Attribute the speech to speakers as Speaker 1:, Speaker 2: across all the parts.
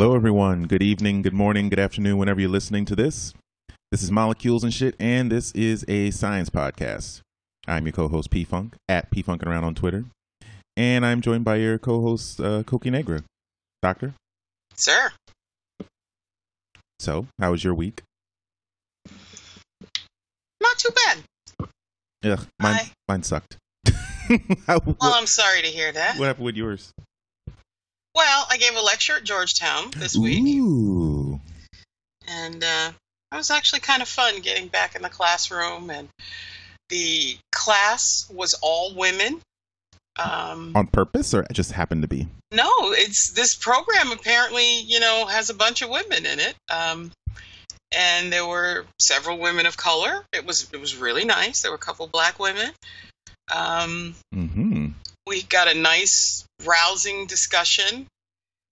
Speaker 1: Hello, everyone. Good evening, good morning, good afternoon, whenever you're listening to this. This is Molecules and Shit, and this is a science podcast. I'm your co host, P Funk, at P Funkin' Around on Twitter. And I'm joined by your co host, uh, Negra. Doctor?
Speaker 2: Sir.
Speaker 1: So, how was your week?
Speaker 2: Not too bad.
Speaker 1: Ugh, mine,
Speaker 2: Hi.
Speaker 1: mine sucked.
Speaker 2: Well,
Speaker 1: what,
Speaker 2: I'm sorry to hear that.
Speaker 1: what happened with yours?
Speaker 2: Well, I gave a lecture at Georgetown this week,
Speaker 1: Ooh.
Speaker 2: and uh, it was actually kind of fun getting back in the classroom. And the class was all women. Um,
Speaker 1: On purpose, or it just happened to be?
Speaker 2: no, it's this program apparently, you know, has a bunch of women in it. Um, and there were several women of color. It was it was really nice. There were a couple black women. Um,
Speaker 1: Mm-hmm.
Speaker 2: We got a nice rousing discussion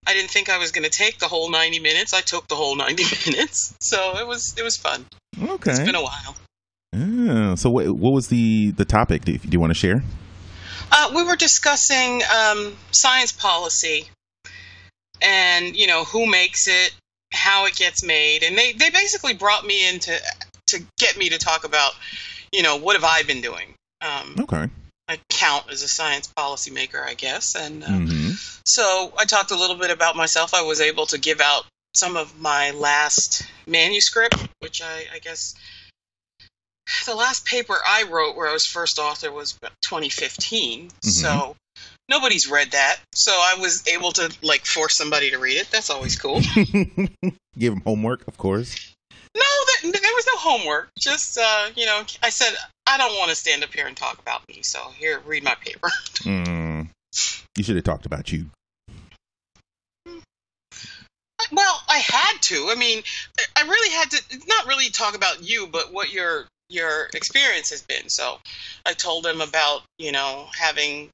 Speaker 2: i didn't think i was going to take the whole 90 minutes i took the whole 90 minutes so it was it was fun
Speaker 1: Okay.
Speaker 2: it's been a while
Speaker 1: Ah, so, what, what was the, the topic? Do you, do you want to share?
Speaker 2: uh, we were discussing um, science policy and you know who makes it how it gets made and they, they basically brought me in to, to get me to talk about you know what have i been doing um,
Speaker 1: Okay.
Speaker 2: I count as a science policymaker i guess and uh,
Speaker 1: Mm-hmm.
Speaker 2: So I talked a little bit about myself. I was able to give out some of my last manuscript, which I, I guess the last paper I wrote where I was first author was about 2015. So nobody's read that. So I was able to like force somebody to read it. That's always cool.
Speaker 1: Give them homework, of course.
Speaker 2: no, there, there was no homework. Just uh, you know, I said I don't want to stand up here and talk about me. So here, read my paper.
Speaker 1: Mm. You should have talked about you.
Speaker 2: Well, I had to. I mean, I really had to not really talk about you, but what your your experience has been. So, I told him about you know having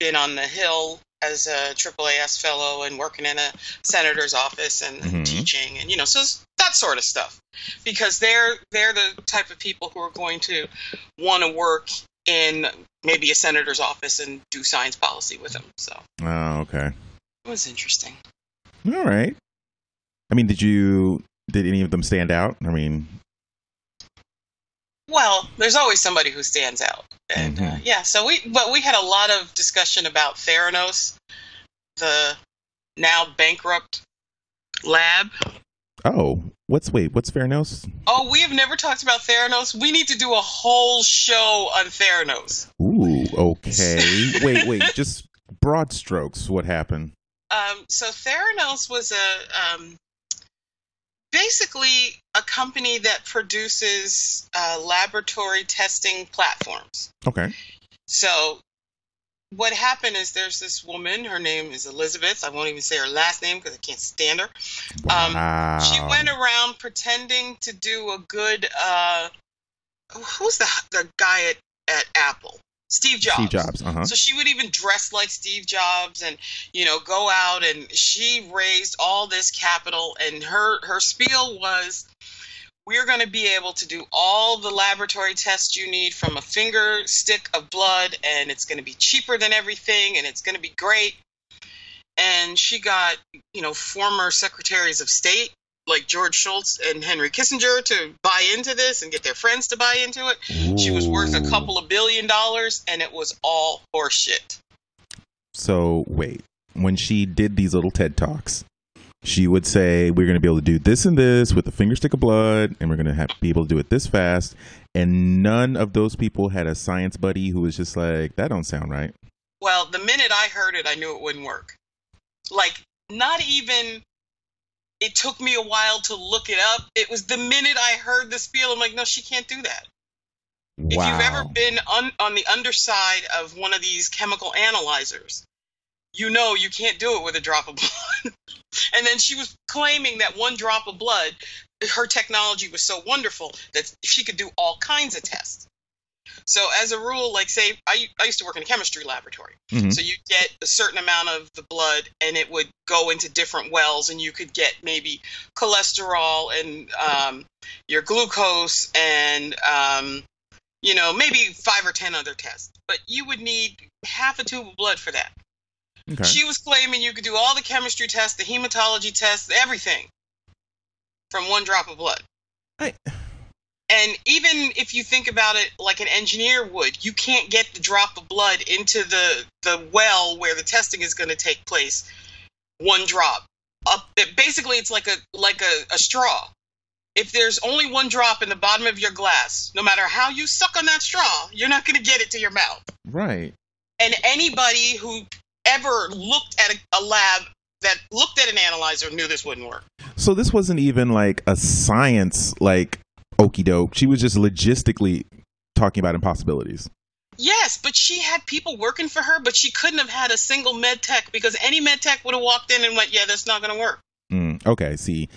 Speaker 2: been on the Hill as a AAAS fellow and working in a senator's office and
Speaker 1: Mhm.
Speaker 2: teaching and you know so that sort of stuff because they're they're the type of people who are going to want to work in maybe a senator's office and do science policy with them. So
Speaker 1: Oh, okay.
Speaker 2: it was interesting.
Speaker 1: All right. I mean, did you did any of them stand out? I mean,
Speaker 2: Well, there's always somebody who stands out, and uh,
Speaker 1: Mhm.
Speaker 2: yeah. So we, but we had a lot of discussion about Theranos, the now bankrupt lab.
Speaker 1: oh, what's wait, what's Theranos?
Speaker 2: Oh, we have never talked about Theranos. We need to do a whole show on Theranos.
Speaker 1: Ooh, okay. wait, wait, just broad strokes. What happened?
Speaker 2: Um, so Theranos was a um, basically a company that produces uh, laboratory testing platforms.
Speaker 1: Okay.
Speaker 2: So what happened is there's this woman, her name is Elizabeth. I won't even say her last name because I can't stand her. Um,
Speaker 1: Wow.
Speaker 2: She went around pretending to do a good uh who's the the guy at, at Apple? Steve Jobs.
Speaker 1: Steve Jobs. Uh huh.
Speaker 2: So she would even dress like Steve Jobs and you know go out and she raised all this capital and her her spiel was we're going to be able to do all the laboratory tests you need from a finger stick of blood and it's going to be cheaper than everything and it's going to be great and she got you know former secretaries of state like George Shultz and Henry Kissinger to buy into this and get their friends to buy into it she was worth a couple of billion dollars and it was all horseshit.
Speaker 1: So wait, when she did these little TED talks, she would say, "We're going to be able to do this and this with a finger stick of blood, and we're going to have be able to do it this fast." And none of those people had a science buddy who was just like, "That don't sound right."
Speaker 2: Well, the minute I heard it, I knew it wouldn't work. Like, not even. It took me a while to look it up. It was the minute I heard the spiel, I'm like, no, she can't do that.
Speaker 1: Wow.
Speaker 2: If you've ever been un- on the underside of one of these chemical analyzers, you know you can't do it with a drop of blood. and then she was claiming that one drop of blood, her technology was so wonderful that she could do all kinds of tests. So as a rule, like say, I, I used to work in a chemistry laboratory.
Speaker 1: Mhm.
Speaker 2: So you get a certain amount of the blood, and it would go into different wells, and you could get maybe cholesterol and um, your glucose and um, you know maybe five or ten other tests. But you would need half a tube of blood for that.
Speaker 1: Okay.
Speaker 2: She was claiming you could do all the chemistry tests, the hematology tests, everything from one drop of blood.
Speaker 1: I-
Speaker 2: And even if you think about it like an engineer would, you can't get the drop of blood into the, the well where the testing is going to take place. One drop. Up, it, basically, it's like a like a, a straw. If there's only one drop in the bottom of your glass, no matter how you suck on that straw, you're not going to get it to your mouth.
Speaker 1: right.
Speaker 2: And anybody who ever looked at a, a lab that looked at an analyzer knew this wouldn't work.
Speaker 1: So this wasn't even like a science like okey doke. She was just logistically talking about impossibilities.
Speaker 2: Yes, but she had people working for her, but she couldn't have had a single med tech because any med tech would have walked in and went, "Yeah, that's not going to work."
Speaker 1: Mm, okay, see,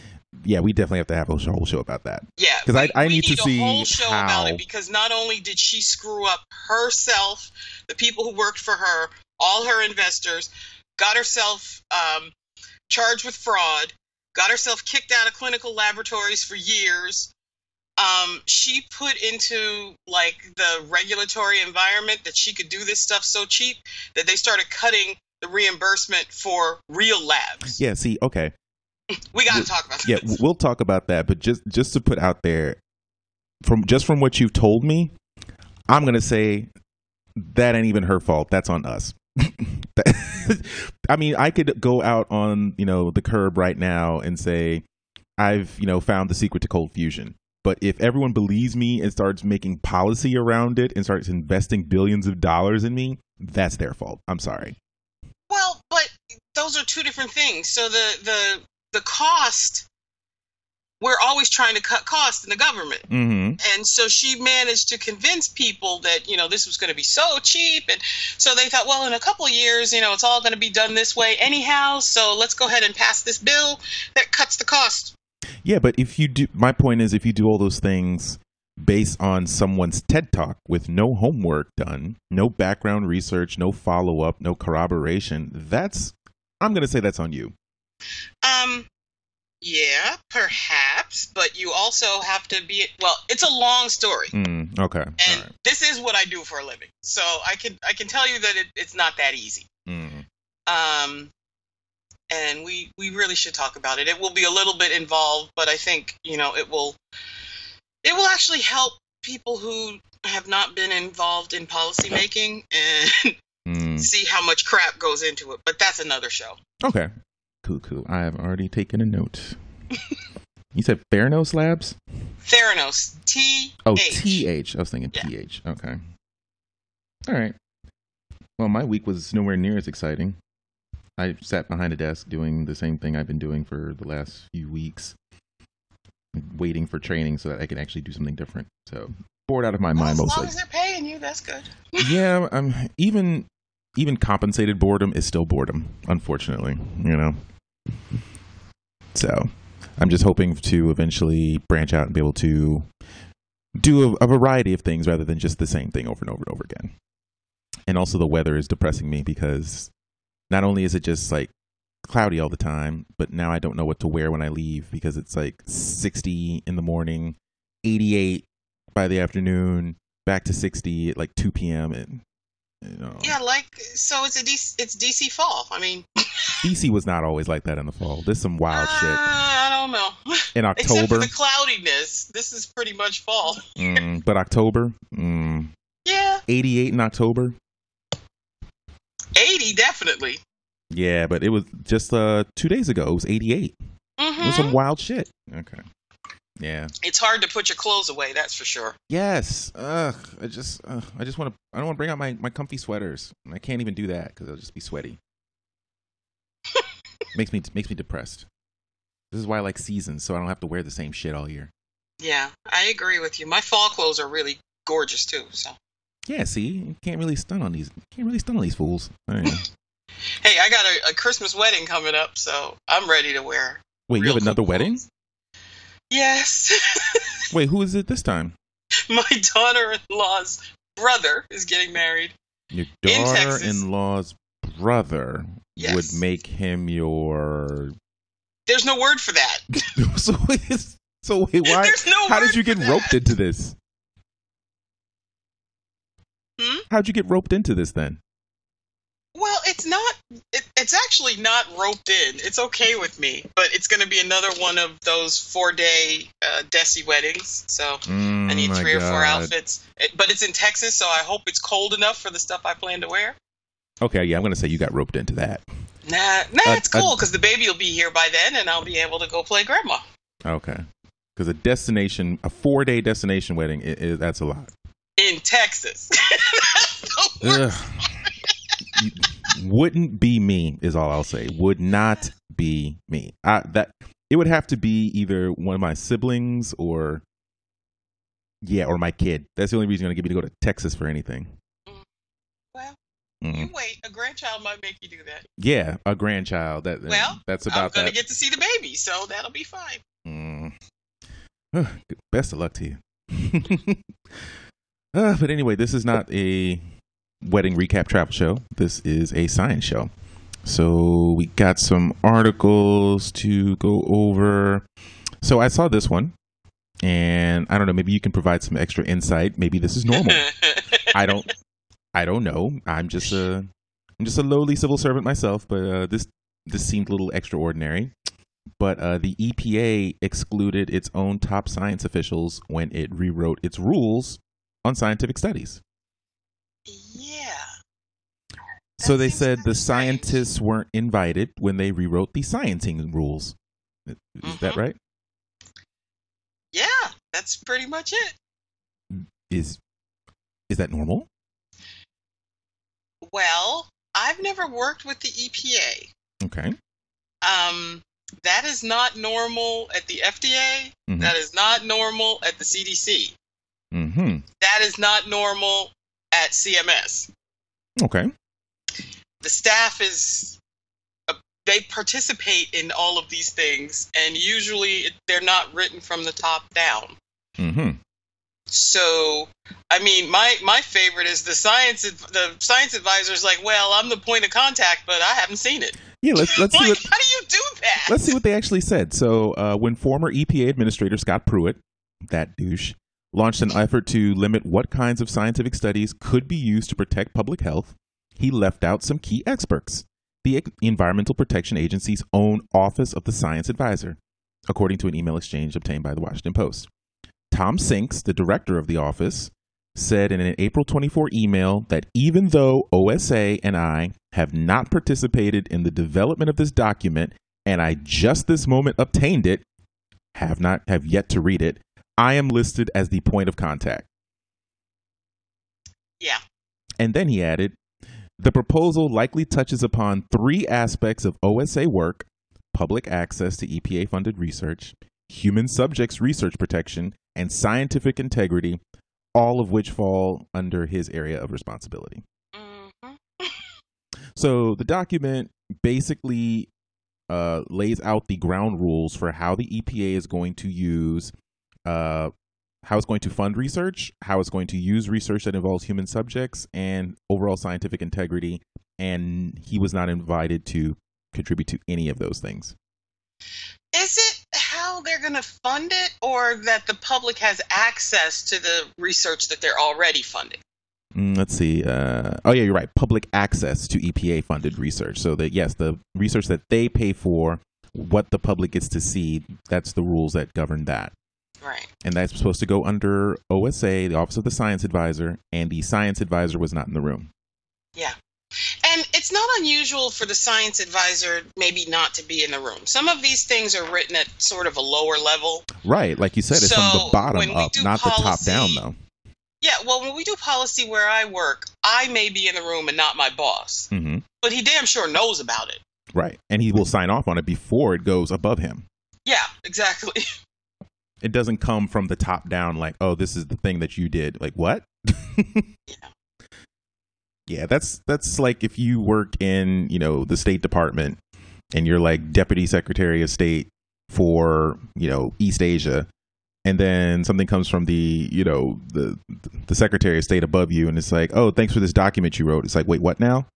Speaker 1: yeah, we definitely have to have a whole show about that.
Speaker 2: Yeah,
Speaker 1: 'Cause I- I
Speaker 2: we
Speaker 1: need to
Speaker 2: a
Speaker 1: see
Speaker 2: whole show about it because not only did she screw up herself, the people who worked for her, all her investors, got herself um, charged with fraud, got herself kicked out of clinical laboratories for years. Um, she put into like the regulatory environment that she could do this stuff so cheap that they started cutting the reimbursement for real labs.
Speaker 1: Yeah, see, okay,
Speaker 2: We got to talk about
Speaker 1: yeah, we'll talk about that. But just just to put out there, from just from what you've told me, I'm gonna say that ain't even her fault. That's on us. I mean, I could go out on you know the curb right now and say I've you know found the secret to cold fusion. But if everyone believes me and starts making policy around it and starts investing billions of dollars in me, that's their fault. I'm sorry.
Speaker 2: Well, but those are two different things. So the the the cost we're always trying to cut costs in the government.
Speaker 1: Mm-hmm.
Speaker 2: And so she managed to convince people that, you know, this was going to be so cheap and so they thought, well, in a couple of years, you know, it's all going to be done this way anyhow, so let's go ahead and pass this bill that cuts the cost.
Speaker 1: Yeah, but if you do, my point is, if you do all those things based on someone's TED talk with no homework done, no background research, no follow up, no corroboration, that's, I'm going to say that's on you.
Speaker 2: Um yeah, perhaps, but you also have to be well, it's a long story.
Speaker 1: Mm, okay.
Speaker 2: And
Speaker 1: right.
Speaker 2: this is what I do for a living. So I can I can tell you that it, it's not that easy.
Speaker 1: Mm.
Speaker 2: um, and we we really should talk about it. It will be a little bit involved, but I think you know it will it will actually help people who have not been involved in policy making and
Speaker 1: Mm.
Speaker 2: see how much crap goes into it. But that's another show.
Speaker 1: Okay. Cool, cool. I have already taken a note. you said Theranos Labs?
Speaker 2: Theranos, T
Speaker 1: Oh,
Speaker 2: T
Speaker 1: H. I was thinking
Speaker 2: Yeah.
Speaker 1: TH. Okay. All right. Well, my week was nowhere near as exciting. I sat behind a desk doing the same thing I've been doing for the last few weeks, waiting for training so that I can actually do something different. So, bored out of my
Speaker 2: Well,
Speaker 1: mind oh,
Speaker 2: as
Speaker 1: mostly.
Speaker 2: long as they're paying you, that's good.
Speaker 1: yeah, I'm even even compensated boredom is still boredom, unfortunately, you know. So, I'm just hoping to eventually branch out and be able to do a, a variety of things rather than just the same thing over and over and over again. And also the weather is depressing me because not only is it just like cloudy all the time, but now I don't know what to wear when I leave because it's like 60 in the morning, 88 by the afternoon, back to 60 at like 2 p.m. and you know
Speaker 2: Yeah, like so it's a DC, it's DC fall. I mean,
Speaker 1: DC was not always like that in the fall. There's some wild
Speaker 2: uh,
Speaker 1: shit
Speaker 2: I don't know.
Speaker 1: in October,
Speaker 2: Except for the cloudiness, this is pretty much fall.
Speaker 1: Mm, but October, mm,
Speaker 2: Yeah,
Speaker 1: 88 in October.
Speaker 2: 80.
Speaker 1: Yeah, but it was just uh 2 days ago. It was 88. It was some wild shit. Okay. Yeah.
Speaker 2: It's hard to put your clothes away, that's for sure.
Speaker 1: Yes. Ugh. I just uh, I just want to I don't want to bring out my my comfy sweaters. I can't even do that cuz I'll just be sweaty. makes me makes me depressed. This is why I like seasons so I don't have to wear the same shit all year.
Speaker 2: Yeah, I agree with you. My fall clothes are really gorgeous too. So,
Speaker 1: Yeah, see, you can't really stun on these. Can't really stun on these fools. I don't know.
Speaker 2: hey, I got a, a Christmas wedding coming up, so I'm ready to wear.
Speaker 1: Wait, you
Speaker 2: real
Speaker 1: have another
Speaker 2: cool
Speaker 1: wedding?
Speaker 2: clothes. Yes,
Speaker 1: Wait, who is it this time?
Speaker 2: my daughter-in-law's brother is getting married.
Speaker 1: Your
Speaker 2: In Texas.
Speaker 1: daughter-in-law's brother
Speaker 2: Yes.
Speaker 1: would make him your.
Speaker 2: There's no word for that.
Speaker 1: so wait, so wait, why?
Speaker 2: There's no
Speaker 1: How
Speaker 2: word
Speaker 1: did you
Speaker 2: for
Speaker 1: get
Speaker 2: that.
Speaker 1: roped into this?
Speaker 2: Hmm?
Speaker 1: How'd you get roped into this then?
Speaker 2: It, it's actually not roped in. It's okay with me, but it's going to be another one of those four day uh, Desi weddings. So
Speaker 1: Mm,
Speaker 2: I need
Speaker 1: my
Speaker 2: three or four outfits. It- but it's in Texas, so I hope it's cold enough for the stuff I plan to wear.
Speaker 1: Okay, yeah, I'm gonna say you got roped into that.
Speaker 2: Nah, nah,
Speaker 1: Uh,
Speaker 2: it's
Speaker 1: uh,
Speaker 2: cool because the baby will be here by then, and I'll be able to go play grandma
Speaker 1: Okay, because a destination, a four day destination wedding, i i that's a lot.
Speaker 2: in Texas. That's the worst.
Speaker 1: Ugh. You- Wouldn't be me is all I'll say. Would not be me. I, that it would have to be either one of my siblings or yeah, or my kid. That's the only reason you're gonna get me to go to Texas for anything.
Speaker 2: Well,
Speaker 1: Mhm.
Speaker 2: you wait. A grandchild might make you do that.
Speaker 1: Yeah, a grandchild. That
Speaker 2: Well,
Speaker 1: that's
Speaker 2: I'm
Speaker 1: about
Speaker 2: gonna
Speaker 1: that.
Speaker 2: get to see the baby, so that'll be fine.
Speaker 1: Mm. Best of luck to you. Uh, but anyway, this is not a wedding recap travel show. This is a science show. So we got some articles to go over. So I saw this one, and I don't know. Maybe you can provide some extra insight. Maybe this is normal. I don't. I don't know. I'm just a. I'm just a lowly civil servant myself, but uh, this this seemed a little extraordinary. But uh, the EPA excluded its own top science officials when it rewrote its rules on scientific studies.
Speaker 2: Yeah.
Speaker 1: so they said the scientists weren't invited when they rewrote the sciencing rules. Is that
Speaker 2: Mhm.
Speaker 1: right?
Speaker 2: Yeah, that's pretty much it.
Speaker 1: Is is that normal?
Speaker 2: Well, I've never worked with the EPA.
Speaker 1: Okay.
Speaker 2: Um, that is not normal at the FDA.
Speaker 1: Mhm.
Speaker 2: That is not normal at the CDC.
Speaker 1: Mm-hmm.
Speaker 2: That is not normal at CMS.
Speaker 1: Okay.
Speaker 2: The staff is uh, they participate in all of these things, and usually it- they're not written from the top down.
Speaker 1: Mm-hmm.
Speaker 2: So, I mean, my my favorite is the science the science advisor is like, well, I'm the point of contact, but I haven't seen it.
Speaker 1: Yeah. Let's let's see what
Speaker 2: how do you do that?
Speaker 1: let's see what they actually said. So, uh, when former EPA Administrator Scott Pruitt, that douche, launched an effort to limit what kinds of scientific studies could be used to protect public health, he left out some key experts. The Environmental Protection Agency's own Office of the Science Advisor, according to an email exchange obtained by the Washington Post. Tom Sinks, the director of the office, said in an April 24 email that even though OSA and I have not participated in the development of this document and I just this moment obtained it, have not have yet to read it, I am listed as the point of contact.
Speaker 2: Yeah.
Speaker 1: And then he added, the proposal likely touches upon three aspects of OSA work public access to EPA funded research, human subjects research protection, and scientific integrity, all of which fall under his area of responsibility.
Speaker 2: Mhm.
Speaker 1: So the document basically uh, lays out the ground rules for how the EPA is going to use, uh, how it's going to fund research, how it's going to use research that involves human subjects, and overall scientific integrity. And he was not invited to contribute to any of those things.
Speaker 2: Is it how they're going to fund it, or that the public has access to the research that they're already funding?
Speaker 1: Mm, let's see. Uh, oh yeah, you're right. Public access to EPA funded research. So that yes, the research that they pay for, what the public gets to see, that's the rules that govern that.
Speaker 2: Right.
Speaker 1: and that's supposed to go under OSA, the Office of the Science Advisor, and the science advisor was not in the room.
Speaker 2: Yeah. And it's not unusual for the science advisor maybe not to be in the room. Some of these things are written at sort of a lower level.
Speaker 1: Right, like you said, it's from the bottom up, not the top down, though.
Speaker 2: Yeah, well, when we do policy where I work, I may be in the room and not my boss.
Speaker 1: hmm
Speaker 2: But he damn sure knows about it.
Speaker 1: Right, and he will sign off on it before it goes above him.
Speaker 2: Yeah, exactly.
Speaker 1: It doesn't come from the top down, like, "Oh, this is the thing that you did." Like, what?
Speaker 2: Yeah.
Speaker 1: Yeah, that's that's like if you work in you know the State Department and you're like Deputy Secretary of State for you know East Asia, and then something comes from the you know the the Secretary of State above you, and it's like, oh, thanks for this document you wrote. It's like, wait, what now?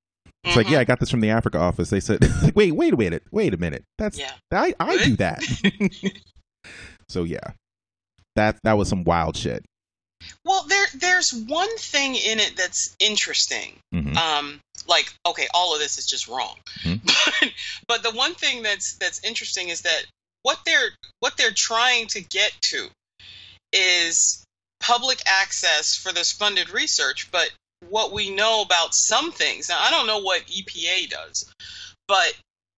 Speaker 1: It's like,
Speaker 2: Mhm.
Speaker 1: yeah, I got this from the Africa office. They said, like, wait, wait a minute, wait a minute. That's
Speaker 2: Yeah.
Speaker 1: I I do that. so yeah, that that was some wild shit.
Speaker 2: Well, there there's one thing in it that's interesting.
Speaker 1: Mhm.
Speaker 2: Um, like okay all of this is just wrong
Speaker 1: Hmm.
Speaker 2: but, but the one thing that's that's interesting is that what they're what they're trying to get to is public access for this funded research but what we know about some things now i don't know what epa does but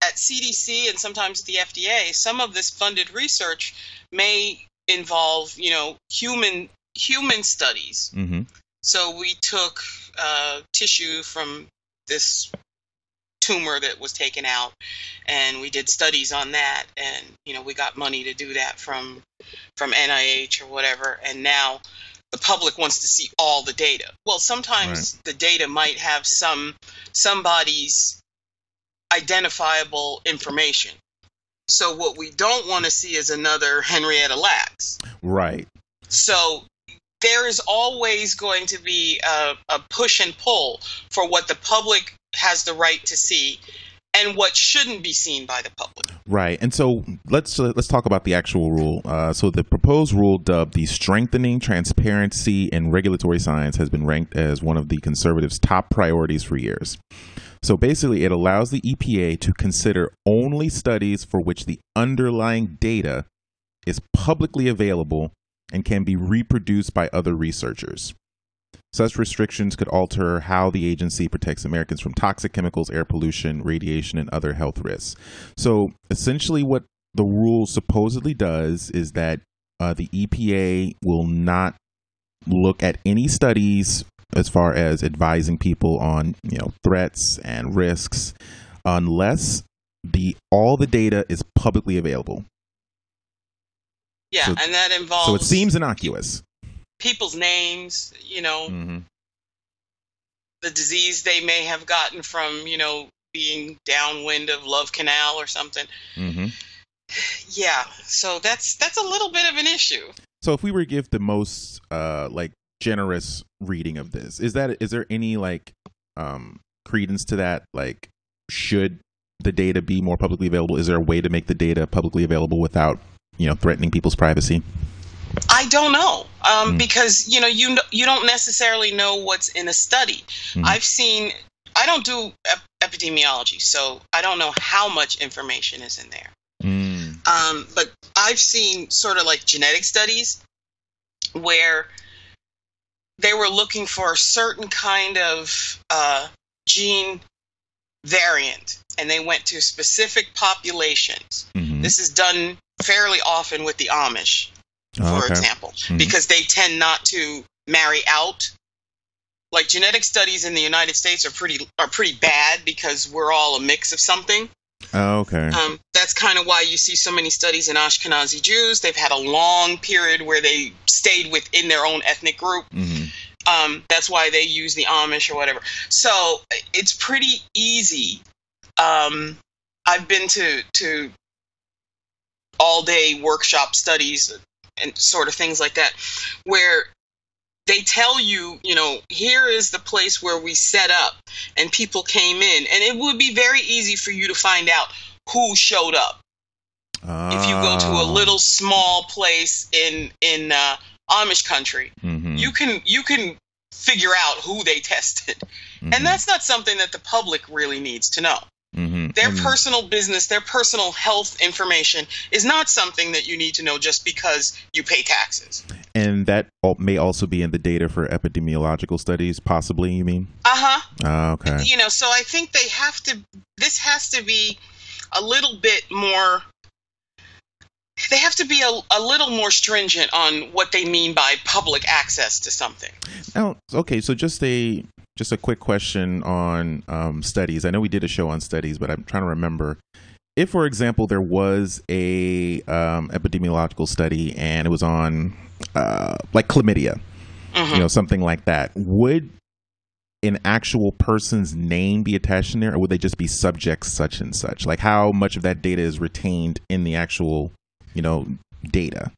Speaker 2: at cdc and sometimes at the fda some of this funded research may involve you know human human studies.
Speaker 1: Hmm
Speaker 2: so we took uh, tissue from this tumor that was taken out, and we did studies on that, and you know we got money to do that from from NIH or whatever, and now the public wants to see all the data. Well, sometimes the data might have some somebody's identifiable information. So what we don't want to see is another Henrietta Lacks.
Speaker 1: Right.
Speaker 2: So there is always going to be a, a push and pull for what the public has the right to see and what shouldn't be seen by the public.
Speaker 1: Right, and so let's uh, let's talk about the actual rule. Uh, so the proposed rule, dubbed the Strengthening Transparency in Regulatory Science, has been ranked as one of the conservatives' top priorities for years. So basically, it allows the EPA to consider only studies for which the underlying data is publicly available and can be reproduced by other researchers. Such restrictions could alter how the agency protects Americans from toxic chemicals, air pollution, radiation, and other health risks. So essentially, what the rule supposedly does is that uh, the EPA will not look at any studies as far as advising people on you know threats and risks unless the all the data is publicly available.
Speaker 2: Yeah,
Speaker 1: So-
Speaker 2: and that involves
Speaker 1: So it seems innocuous.
Speaker 2: people's names, you know,
Speaker 1: hmm
Speaker 2: the disease they may have gotten from, you know, being downwind of Love Canal or something.
Speaker 1: hmm
Speaker 2: Yeah, so that's that's a little bit of an issue.
Speaker 1: So if we were to give the most uh like generous reading of this, is that is there any like um credence to that? Like should the data be more publicly available? Is there a way to make the data publicly available without, you know, threatening people's privacy?
Speaker 2: I don't know um,
Speaker 1: Hmm.
Speaker 2: because you know you you don't necessarily know what's in a study.
Speaker 1: Mhm.
Speaker 2: I've seen I don't do ep- epidemiology, so I don't know how much information is in there.
Speaker 1: Mm.
Speaker 2: Um, but I've seen sort of like genetic studies where they were looking for a certain kind of uh, gene variant, and they went to specific populations.
Speaker 1: Mhm.
Speaker 2: This is done fairly often with the Amish
Speaker 1: Oh,
Speaker 2: for
Speaker 1: okay.
Speaker 2: example,
Speaker 1: Mhm.
Speaker 2: because they tend not to marry out. Like genetic studies in the United States are pretty are pretty bad because we're all a mix of something.
Speaker 1: Oh, okay.
Speaker 2: Um, that's kind of why you see so many studies in Ashkenazi Jews. They've had a long period where they stayed within their own ethnic group.
Speaker 1: hmm
Speaker 2: Um, that's why they use the Amish or whatever. So it's pretty easy. Um, I've been to to all day workshop studies and sort of things like that, where they tell you, you know, here is the place where we set up, and people came in, and it would be very easy for you to find out who showed up if you go to a
Speaker 1: Ah.
Speaker 2: little small place in in uh, Amish country
Speaker 1: Mhm.
Speaker 2: you can you can figure out who they tested
Speaker 1: Mhm.
Speaker 2: and that's not something that the public really needs to know
Speaker 1: Mhm.
Speaker 2: their
Speaker 1: And-
Speaker 2: personal business their personal health information is not something that you need to know just because you pay taxes
Speaker 1: and that may also be in the data for epidemiological studies, possibly. You mean?
Speaker 2: uh-huh
Speaker 1: Ah, okay.
Speaker 2: you know so i think they have to this has to be a little bit more they have to be a, a little more stringent on what they mean by public access to something
Speaker 1: Now, okay, so just a just a quick question on um, studies. I know we did a show on studies, but I'm trying to remember if, for example, there was a um, epidemiological study and it was on uh, like chlamydia,
Speaker 2: Mhm.
Speaker 1: you know, something like that. Would an actual person's name be attached in there, or would they just be subjects such and such? Like how much of that data is retained in the actual, you know, data?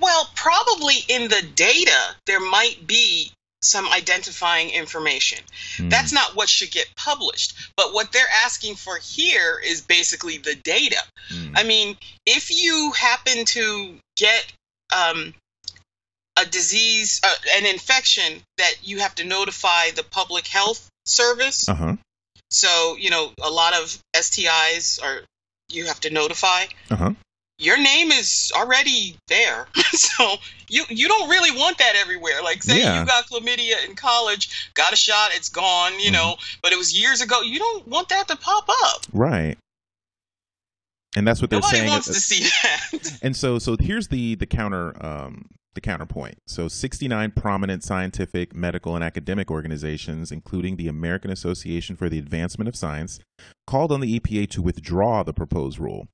Speaker 2: Well, probably in the data, there might be some identifying information.
Speaker 1: Hmm.
Speaker 2: That's not what should get published. But what they're asking for here is basically the data.
Speaker 1: Hmm.
Speaker 2: I mean, if you happen to get um, a disease, uh, an infection that you have to notify the public health service.
Speaker 1: Uh huh.
Speaker 2: So, you know, a lot of STIs are you have to notify.
Speaker 1: Uh huh.
Speaker 2: Your name is already there. so you you don't really want that everywhere. Like say
Speaker 1: Yeah.
Speaker 2: you got chlamydia in college, got a shot, it's gone, you know, but it was years ago. You don't want that to pop up.
Speaker 1: Right. And that's what they're
Speaker 2: Nobody
Speaker 1: saying.
Speaker 2: wants to see that.
Speaker 1: And so so here's the the counter um the counterpoint. So 69 prominent scientific, medical and academic organizations including the American Association for the Advancement of Science called on the EPA to withdraw the proposed rule.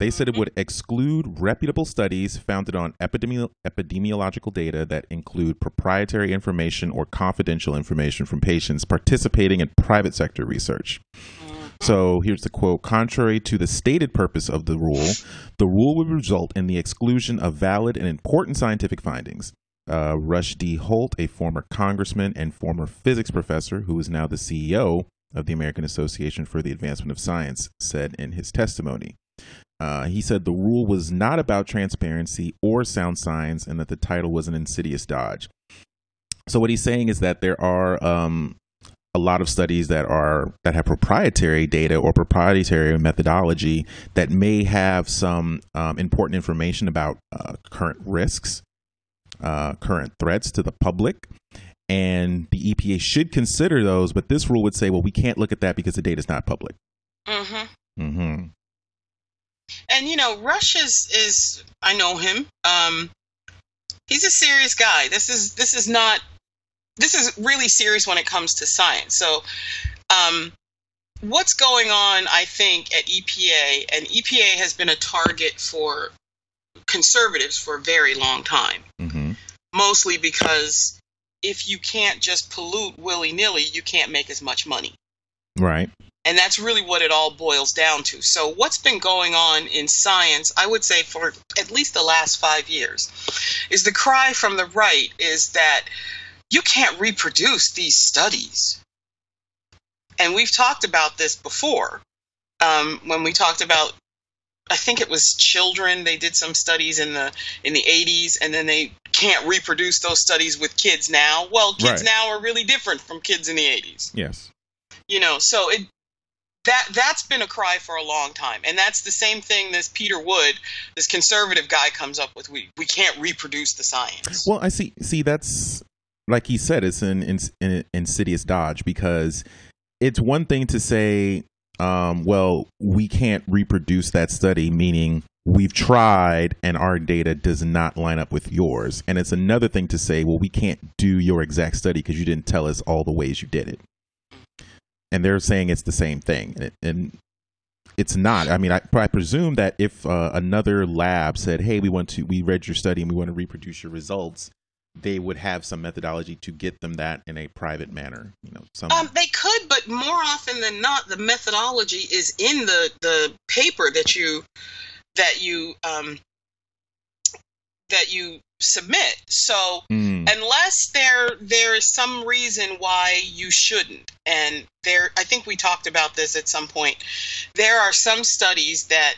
Speaker 1: They said it would exclude reputable studies founded on epidemi- epidemiological data that include proprietary information or confidential information from patients participating in private sector research. So here's the quote Contrary to the stated purpose of the rule, the rule would result in the exclusion of valid and important scientific findings. Uh, Rush D. Holt, a former congressman and former physics professor who is now the CEO of the American Association for the Advancement of Science, said in his testimony. Uh, he said the rule was not about transparency or sound science and that the title was an insidious dodge. So what he's saying is that there are um, a lot of studies that are that have proprietary data or proprietary methodology that may have some um, important information about uh, current risks, uh, current threats to the public, and the EPA should consider those. But this rule would say, well, we can't look at that because the data is not public.
Speaker 2: Mm hmm Mm
Speaker 1: hmm
Speaker 2: And you know, Rush is is I know him. Um, he's a serious guy. This is this is not this is really serious when it comes to science. So, um, what's going on? I think at EPA and EPA has been a target for conservatives for a very long time.
Speaker 1: hmm
Speaker 2: Mostly because if you can't just pollute willy nilly, you can't make as much money.
Speaker 1: Right.
Speaker 2: And that's really what it all boils down to. So, what's been going on in science, I would say for at least the last five years, is the cry from the right is that you can't reproduce these studies. And we've talked about this before um, when we talked about. I think it was children. They did some studies in the in the 80s, and then they can't reproduce those studies with kids now. Well, kids
Speaker 1: Right.
Speaker 2: now are really different from kids in the 80s
Speaker 1: Yes.
Speaker 2: you know so it that that's been a cry for a long time and that's the same thing this peter wood this conservative guy comes up with we we can't reproduce the science
Speaker 1: Well, I see. See, that's like he said, it's an, an insidious dodge because it's one thing to say, um, "Well, we can't reproduce that study," meaning we've tried and our data does not line up with yours, and it's another thing to say, "Well, we can't do your exact study because you didn't tell us all the ways you did it." And they're saying it's the same thing, and, and it's not. I mean, I, I presume that if uh, another lab said, "Hey, we want to, we read your study and we want to reproduce your results," they would have some methodology to get them that in a private manner. You know, some.
Speaker 2: um, they could but more often than not the methodology is in the the paper that you that you um that you submit. So
Speaker 1: Mm,
Speaker 2: unless there there is some reason why you shouldn't and there i think we talked about this at some point there are some studies that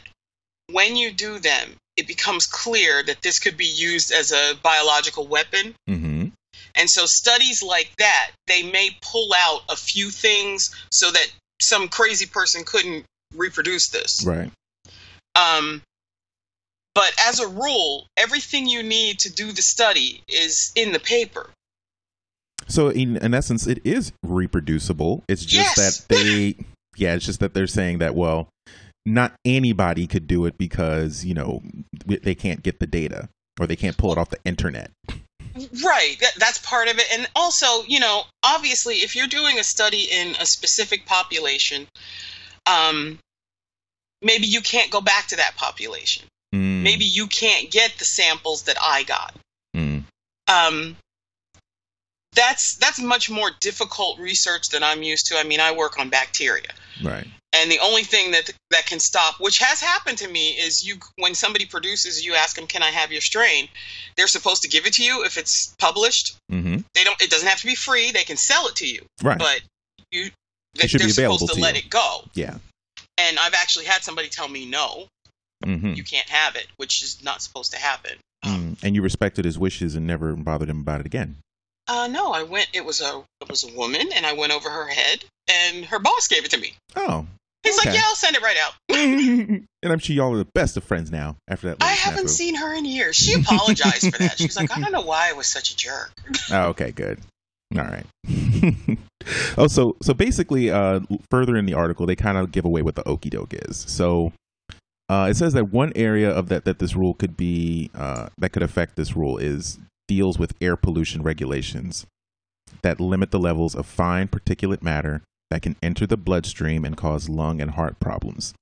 Speaker 2: when you do them it becomes clear that this could be used as a biological weapon.
Speaker 1: Hmm
Speaker 2: and so studies like that they may pull out a few things so that some crazy person couldn't reproduce this.
Speaker 1: Right.
Speaker 2: um, but as a rule everything you need to do the study is in the paper
Speaker 1: So in, in essence, it is reproducible. It's just
Speaker 2: Yes.
Speaker 1: that they, yeah, it's just that they're saying that well, not anybody could do it because you know they can't get the data or they can't pull it off the internet.
Speaker 2: Right, that, that's part of it. And also, you know, obviously, if you're doing a study in a specific population, um, maybe you can't go back to that population.
Speaker 1: Mm,
Speaker 2: Maybe you can't get the samples that I got.
Speaker 1: mm,
Speaker 2: Um, that's that's much more difficult research than I'm used to. I mean, I work on bacteria.
Speaker 1: right.
Speaker 2: And the only thing that that can stop, which has happened to me, is you when somebody produces, you ask them, "Can I have your strain?" They're supposed to give it to you if it's published.
Speaker 1: hmm
Speaker 2: They don't. It doesn't have to be free. They can sell it to you,
Speaker 1: Right.
Speaker 2: but you
Speaker 1: It
Speaker 2: they're supposed to,
Speaker 1: to
Speaker 2: let
Speaker 1: you.
Speaker 2: it go.
Speaker 1: yeah.
Speaker 2: And I've actually had somebody tell me, "No,
Speaker 1: hmm
Speaker 2: you can't have it," which is not supposed to happen. Um,
Speaker 1: Mm. And you respected his wishes and never bothered him about it again.
Speaker 2: Uh, no, I went. It was a it was a woman, and I went over her head, and her boss gave it to me.
Speaker 1: Oh.
Speaker 2: He's like, "Yeah, I'll send it right out."
Speaker 1: and I'm sure y'all are the best of friends now after that.
Speaker 2: I haven't
Speaker 1: snafu.
Speaker 2: seen her in years. She apologized for that. She's like, "I don't know why I was such a jerk."
Speaker 1: Oh, okay, good. All right. oh, so so basically, uh, further in the article, they kind of give away what the okey doke is. So uh, it says that one area of that that this rule could be uh, that could affect this rule is deals with air pollution regulations that limit the levels of fine particulate matter that can enter the bloodstream and cause lung and heart problems.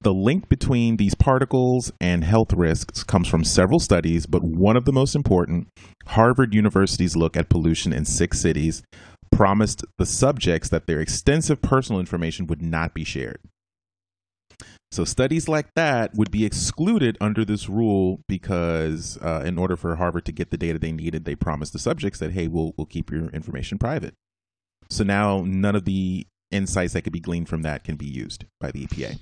Speaker 1: The link between these particles and health risks comes from several studies, but one of the most important, Harvard University's look at pollution in six cities, promised the subjects that their extensive personal information would not be shared. So studies like that would be excluded under this rule because, uh, in order for Harvard to get the data they needed, they promised the subjects that, "Hey, we'll we'll keep your information private." So now none of the insights that could be gleaned from that can be used by the EPA.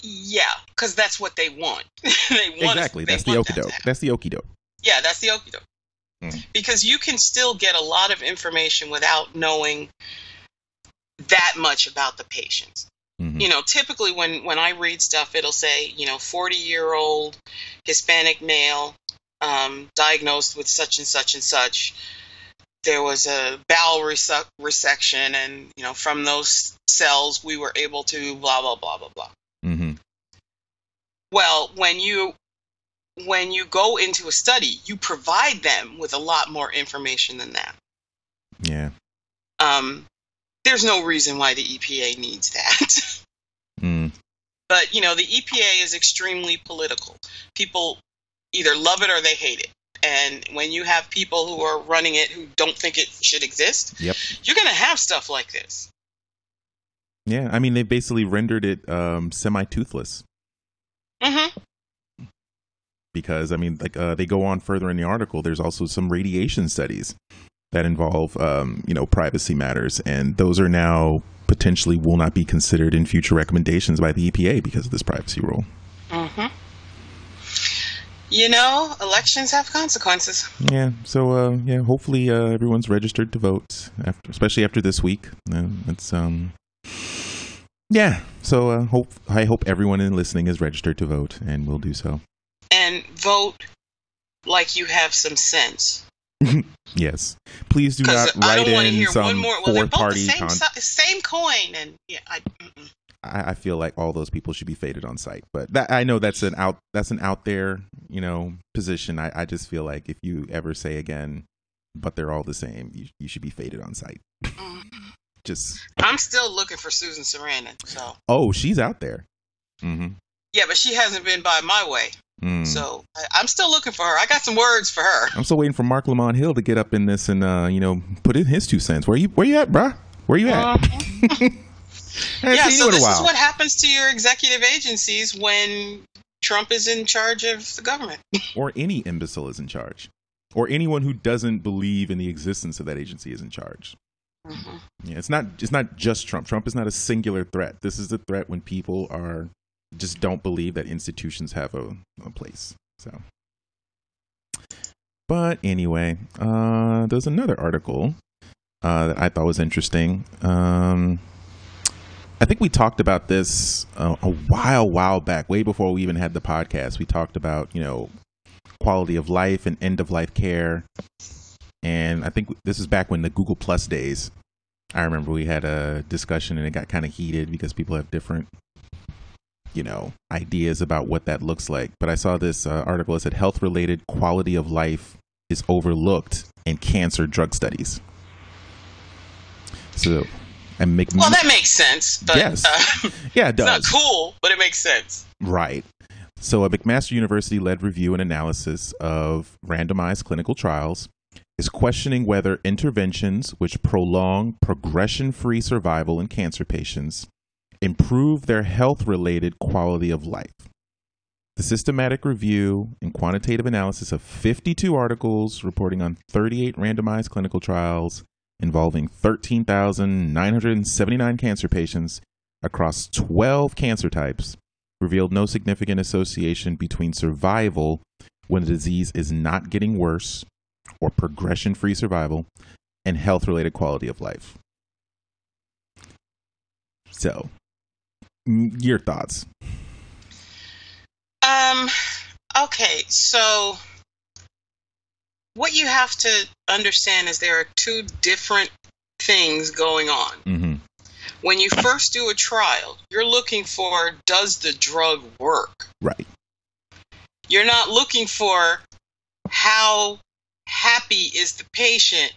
Speaker 2: Yeah, because that's what they want. they want
Speaker 1: exactly.
Speaker 2: They
Speaker 1: That's the
Speaker 2: want
Speaker 1: okey
Speaker 2: that to
Speaker 1: doke.
Speaker 2: happen.
Speaker 1: That's the okey doke.
Speaker 2: Yeah, that's the okey doke.
Speaker 1: Mm.
Speaker 2: Because you can still get a lot of information without knowing that much about the patients.
Speaker 1: Mhm.
Speaker 2: You know, typically when when I read stuff, it'll say, you know, 40 year old Hispanic male um, diagnosed with such and such and such. There was a bowel resu- resection, and you know, from those cells, we were able to blah blah blah blah blah.
Speaker 1: Mhm.
Speaker 2: Well, when you when you go into a study, you provide them with a lot more information than that.
Speaker 1: Yeah.
Speaker 2: Um, there's no reason why the EPA needs that.
Speaker 1: Mm.
Speaker 2: but you know, the EPA is extremely political. People either love it or they hate it. And when you have people who are running it who don't think it should exist,
Speaker 1: Yep.
Speaker 2: you're going to have stuff like this.
Speaker 1: Yeah. I mean, they basically rendered it um, semi-toothless
Speaker 2: hmm
Speaker 1: because I mean, like uh, they go on further in the article. There's also some radiation studies that involve, um, you know, privacy matters, and those are now potentially will not be considered in future recommendations by the EPA because of this privacy rule.
Speaker 2: Mm-hmm. You know, elections have consequences.
Speaker 1: Yeah. So uh, yeah, hopefully uh, everyone's registered to vote, after, especially after this week. Uh, it's um. Yeah, so uh, hope I hope everyone in listening is registered to vote, and will do so.
Speaker 2: And vote like you have some sense.
Speaker 1: Yes, please do not write
Speaker 2: don't want to
Speaker 1: in some
Speaker 2: more. Well,
Speaker 1: fourth party.
Speaker 2: same,
Speaker 1: Con-
Speaker 2: si- same coin, and yeah, I.
Speaker 1: I, I feel like all those people should be faded on sight, but that I know that's an out that's an out there you know position. I, I just feel like if you ever say again, but they're all the same, you you should be faded on sight.
Speaker 2: Mm.
Speaker 1: Just
Speaker 2: I'm still looking for Susan Sarandon. So
Speaker 1: oh, she's out there. Mm-hmm.
Speaker 2: yeah, but she hasn't been by my way.
Speaker 1: Mm.
Speaker 2: So I, I'm still looking for her. I got some words for her.
Speaker 1: I'm still waiting for Marc Lamont Hill to get up in this and uh, you know put in his two cents. Where you where you at, bruh? Where you at?
Speaker 2: Uh-huh. yeah, so
Speaker 1: you in a
Speaker 2: this is what happens to your executive agencies when Trump is in charge of the government.
Speaker 1: or any imbecile is in charge, or anyone who doesn't believe in the existence of that agency is in charge.
Speaker 2: Mhm.
Speaker 1: Yeah, it's not it's not just Trump. Trump is not a singular threat. This is the threat when people are just don't believe that institutions have a, a place. So, but anyway, uh, there's another article uh, that I thought was interesting. Um, I think we talked about this uh, a while, while back, way before we even had the podcast. We talked about you know quality of life and end of life care, and I think this is back when the Google Plus days. I remember we had a discussion and it got kind of heated because people have different, you know, ideas about what that looks like. But I saw this uh, article that said health related quality of life is overlooked in cancer drug studies. So, and make
Speaker 2: Well, that makes sense, but
Speaker 1: Yes.
Speaker 2: uh,
Speaker 1: yeah, it
Speaker 2: it's not
Speaker 1: does.
Speaker 2: cool, but it makes sense.
Speaker 1: Right. So, a McMaster University led review and analysis of randomized clinical trials is questioning whether interventions which prolong progression free survival in cancer patients improve their health related quality of life. The systematic review and quantitative analysis of 52 articles reporting on 38 randomized clinical trials involving 13,979 cancer patients across 12 cancer types revealed no significant association between survival when the disease is not getting worse or progression free survival and health related quality of life. So, your thoughts?
Speaker 2: Um, okay, so what you have to understand is there are two different things going on.
Speaker 1: Mm-hmm.
Speaker 2: When you first do a trial, you're looking for does the drug work?
Speaker 1: Right.
Speaker 2: You're not looking for how happy is the patient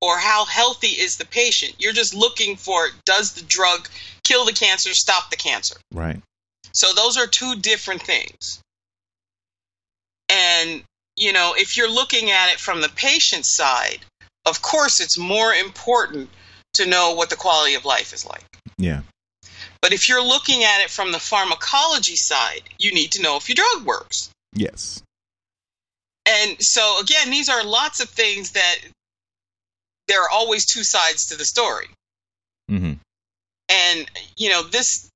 Speaker 2: or how healthy is the patient. You're just looking for does the drug kill the cancer, stop the cancer?
Speaker 1: Right.
Speaker 2: So those are two different things. And, you know, if you're looking at it from the patient side, of course it's more important to know what the quality of life is like.
Speaker 1: Yeah.
Speaker 2: But if you're looking at it from the pharmacology side, you need to know if your drug works.
Speaker 1: Yes.
Speaker 2: And so again, these are lots of things that there are always two sides to the story.
Speaker 1: Mm-hmm.
Speaker 2: And you know, this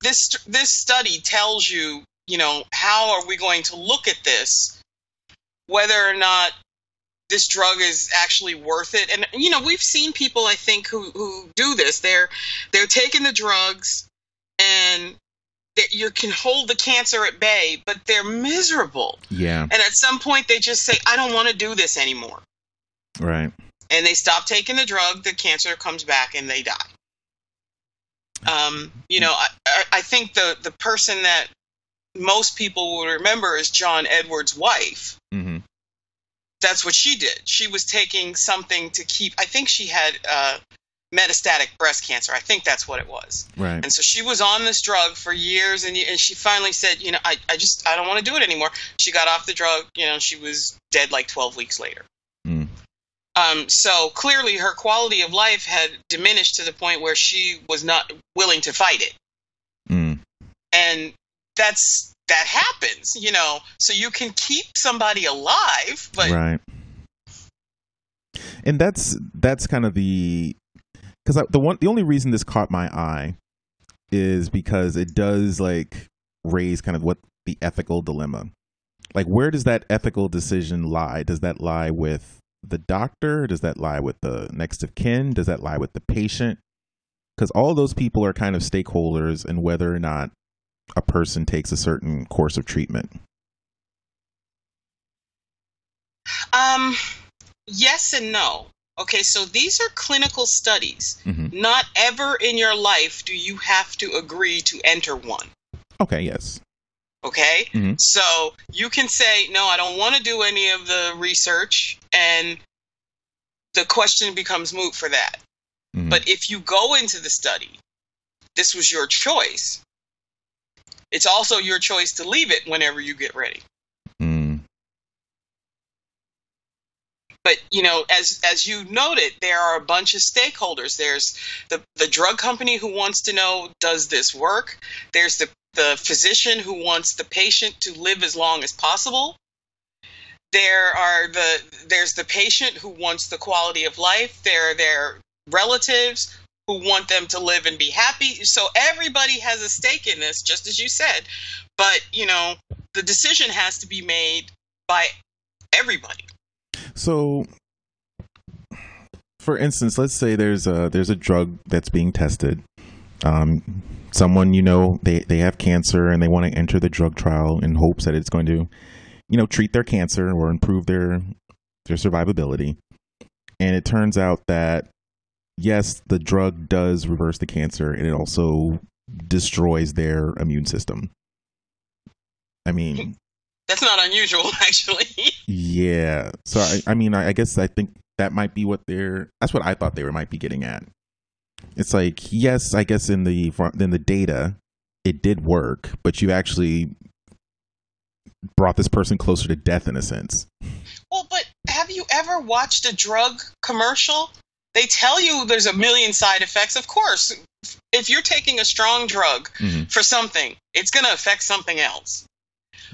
Speaker 2: this this study tells you, you know, how are we going to look at this whether or not this drug is actually worth it. And you know, we've seen people I think who who do this. They're they're taking the drugs and that you can hold the cancer at bay, but they're miserable.
Speaker 1: Yeah.
Speaker 2: And at some point they just say, I don't want to do this anymore.
Speaker 1: Right.
Speaker 2: And they stop taking the drug, the cancer comes back and they die. Um, you know, I, I think the, the person that most people will remember is John Edwards' wife.
Speaker 1: Mm-hmm.
Speaker 2: That's what she did. She was taking something to keep, I think she had uh, metastatic breast cancer. I think that's what it was.
Speaker 1: Right.
Speaker 2: And so she was on this drug for years, and, and she finally said, you know, I, I just, I don't want to do it anymore. She got off the drug, you know, she was dead like 12 weeks later. Um, so clearly her quality of life had diminished to the point where she was not willing to fight it.
Speaker 1: Mm.
Speaker 2: And that's, that happens, you know, so you can keep somebody alive, but
Speaker 1: right. And that's that's kind of the because the one the only reason this caught my eye is because it does like raise kind of what the ethical dilemma like where does that ethical decision lie does that lie with the doctor? Does that lie with the next of kin? Does that lie with the patient? Because all those people are kind of stakeholders in whether or not a person takes a certain course of treatment.
Speaker 2: Um yes and no. Okay so these are clinical studies.
Speaker 1: Mhm.
Speaker 2: not ever in your life do you have to agree to enter one.
Speaker 1: Okay yes
Speaker 2: okay
Speaker 1: Mhm.
Speaker 2: so you can say no i don't want to do any of the research and the question becomes moot for that
Speaker 1: Mhm.
Speaker 2: but if you go into the study this was your choice it's also your choice to leave it whenever you get ready but you know as as you noted there are a bunch of stakeholders. There's the the drug company who wants to know does this work? There's the the physician who wants the patient to live as long as possible. There are the there's the patient who wants the quality of life. There are their relatives who want them to live and be happy. So everybody has a stake in this just as you said. But you know the decision has to be made by everybody
Speaker 1: So, for instance, let's say there's a there's a drug that's being tested. Um, someone you know they they have cancer and they want to enter the drug trial in hopes that it's going to, you know, treat their cancer or improve their their survivability. And it turns out that yes, the drug does reverse the cancer, and it also destroys their immune system. I mean,
Speaker 2: That's not unusual, actually.
Speaker 1: yeah. So I, I mean, I, I guess I think that might be what they're. That's what I thought they were might be getting at. It's like yes, I guess in the in the data, it did work, but you actually brought this person closer to death in a sense.
Speaker 2: well, but have you ever watched a drug commercial? They tell you there's a million side effects. Of course, if you're taking a strong drug
Speaker 1: Mhm.
Speaker 2: for something, it's going to affect something else.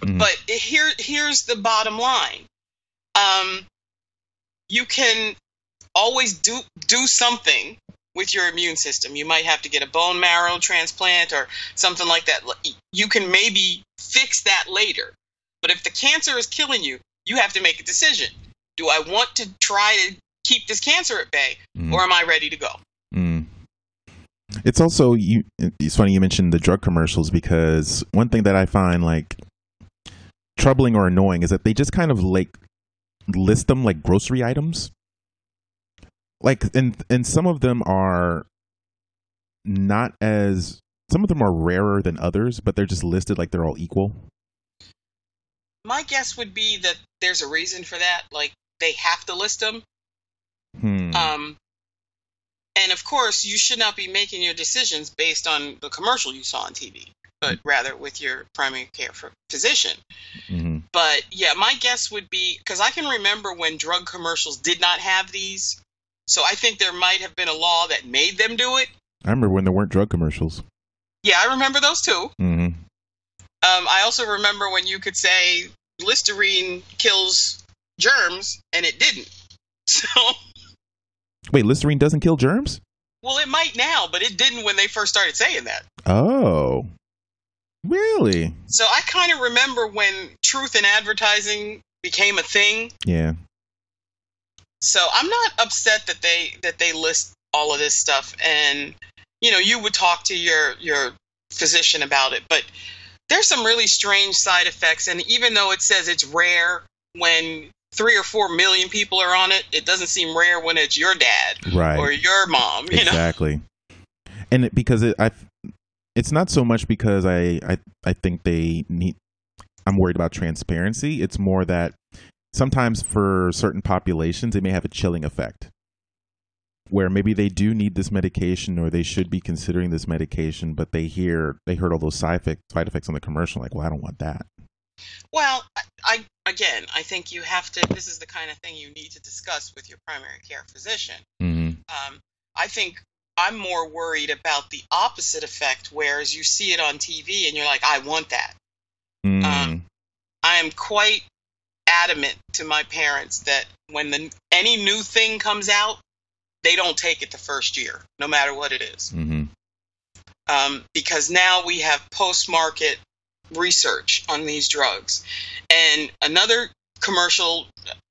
Speaker 1: Mhm.
Speaker 2: But here, here's the bottom line: um, you can always do do something with your immune system. You might have to get a bone marrow transplant or something like that. You can maybe fix that later. But if the cancer is killing you, you have to make a decision. Do I want to try to keep this cancer at bay
Speaker 1: Mhm.
Speaker 2: or am I ready to go?
Speaker 1: Mm. It's also you. It's funny you mentioned the drug commercials because one thing that I find like troubling or annoying is that they just kind of like list them like grocery items. Like and and some of them are not as some of them are rarer than others, but they're just listed like they're all equal.
Speaker 2: My guess would be that there's a reason for that. Like they have to list them.
Speaker 1: Hmm.
Speaker 2: Um, and of course, you should not be making your decisions based on the commercial you saw on TV, but rather with your primary care for physician.
Speaker 1: Mhm.
Speaker 2: But yeah, my guess would be because I can remember when drug commercials did not have these. So I think there might have been a law that made them do it.
Speaker 1: I remember when there weren't drug commercials.
Speaker 2: Yeah, I remember those too.
Speaker 1: hmm
Speaker 2: Um, I also remember when you could say Listerine kills germs and it didn't. So,
Speaker 1: Wait, Listerine doesn't kill germs?
Speaker 2: well, it might now, but it didn't when they first started saying that.
Speaker 1: Oh, really?
Speaker 2: So I kind of remember when truth in advertising became a thing.
Speaker 1: Yeah.
Speaker 2: So I'm not upset that they that they list all of this stuff and you know, you would talk to your your physician about it, but there's some really strange side effects and even though it says it's rare when 3 or 4 million people are on it, it doesn't seem rare when it's your dad
Speaker 1: Right.
Speaker 2: or your mom, you know.
Speaker 1: exactly and it, because it i it's not so much because I, I i think they need i'm worried about transparency it's more that sometimes for certain populations it may have a chilling effect where maybe they do need this medication or they should be considering this medication but they hear they heard all those side effects side effects on the commercial like well i don't want that
Speaker 2: Well, I, again, I think you have to this is the kind of thing you need to discuss with your primary care physician.
Speaker 1: mm-hmm.
Speaker 2: Um, I think I'm more worried about the opposite effect, whereas you see it on TV and you're like, I want that.
Speaker 1: mm
Speaker 2: Um, I am quite adamant to my parents that when the any new thing comes out, they don't take it the first year, no matter what it is,
Speaker 1: hmm
Speaker 2: um, because now we have post-market research on these drugs. And another commercial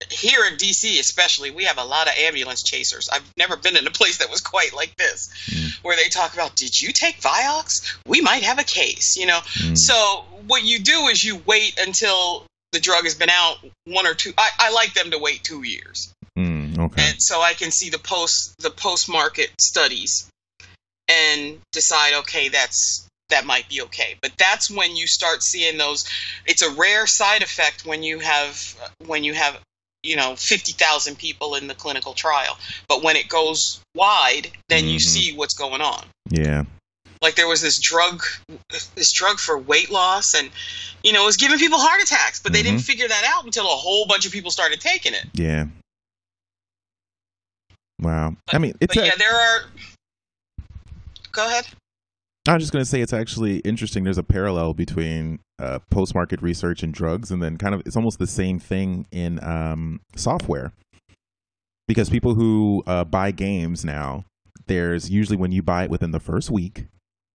Speaker 2: here in DC, especially, we have a lot of ambulance chasers. I've never been in a place that was quite like this,
Speaker 1: Mm.
Speaker 2: where they talk about, "Did you take Vioxx? We might have a case," you know.
Speaker 1: mm
Speaker 2: So what you do is you wait until the drug has been out one or two. I, I like them to wait two years,
Speaker 1: mm, okay
Speaker 2: and so I can see the post the post market studies and decide, okay, that's that might be okay. But that's when you start seeing those. It's a rare side effect when you have when you have you know 50,000 people in the clinical trial. But when it goes wide, then you
Speaker 1: Mhm.
Speaker 2: see what's going on
Speaker 1: yeah
Speaker 2: like there was this drug this drug for weight loss and you know it was giving people heart attacks but they didn't
Speaker 1: Mm-hmm.
Speaker 2: figure that out until a whole bunch of people started taking it
Speaker 1: yeah wow i mean it's
Speaker 2: but
Speaker 1: a-
Speaker 2: yeah there are go ahead
Speaker 1: I was just going to say it's actually interesting. There's a parallel between uh, post-market research and drugs, and then kind of it's almost the same thing in um, software. Because people who uh, buy games now, there's usually when you buy it within the first week,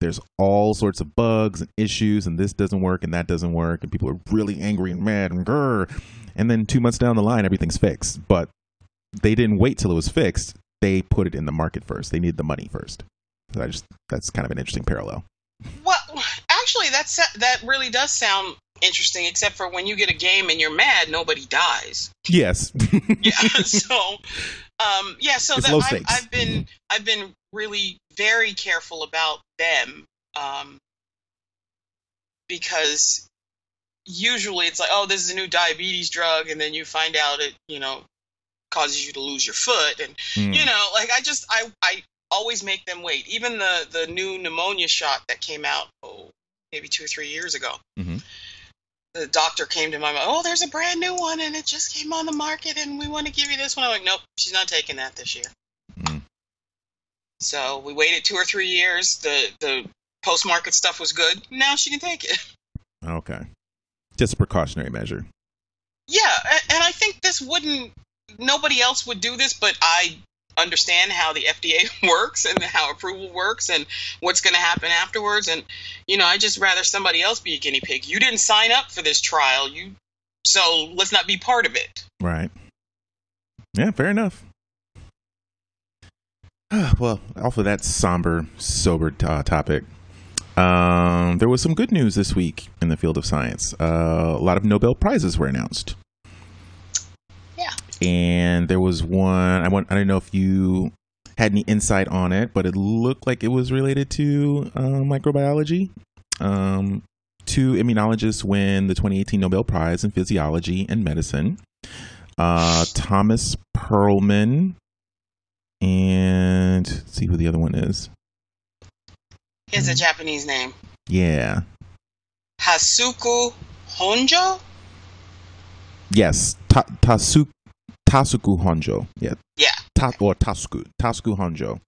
Speaker 1: there's all sorts of bugs and issues, and this doesn't work and that doesn't work, and people are really angry and mad and grr. And then two months down the line, everything's fixed. But they didn't wait till it was fixed. They put it in the market first. They need the money first. I just that's kind of an interesting parallel.
Speaker 2: well actually that's that really does sound interesting except for when you get a game and you're mad nobody dies
Speaker 1: Yes.
Speaker 2: yeah so um yeah so that I've. I've been i've been really very careful about them um because usually it's like oh this is a new diabetes drug and then you find out it you know causes you to lose your foot and
Speaker 1: Mm.
Speaker 2: you know like i just i i always make them wait even the the new pneumonia shot that came out oh maybe two or three years ago
Speaker 1: Mhm.
Speaker 2: the doctor came to my mind oh there's a brand new one and it just came on the market and we want to give you this one i'm like nope she's not taking that this year
Speaker 1: Mm.
Speaker 2: so we waited two or three years the the post market stuff was good now she can take it
Speaker 1: Okay. Just a precautionary measure.
Speaker 2: yeah and i think this wouldn't nobody else would do this but i understand how the FDA works and how approval works and what's going to happen afterwards. And you know, I just rather somebody else be a guinea pig. You didn't sign up for this trial. You so let's not be part of it.
Speaker 1: Right. Yeah, fair enough. well, off of that somber, sober uh, topic, um, there was some good news this week in the field of science. Uh, a lot of Nobel prizes were announced. And there was one. I want. I don't know if you had any insight on it, but it looked like it was related to uh, microbiology. Um, two immunologists win the 2018 Nobel Prize in Physiology and Medicine. Uh, Thomas Perlmann and let's see who the other one is.
Speaker 2: It's a Japanese name.
Speaker 1: Yeah.
Speaker 2: Hasuku Honjo?
Speaker 1: Yes. Ta- Tasu- Tasuku Honjo. Yeah.
Speaker 2: Yeah.
Speaker 1: Ta- or Tasuku. Tasuku Honjo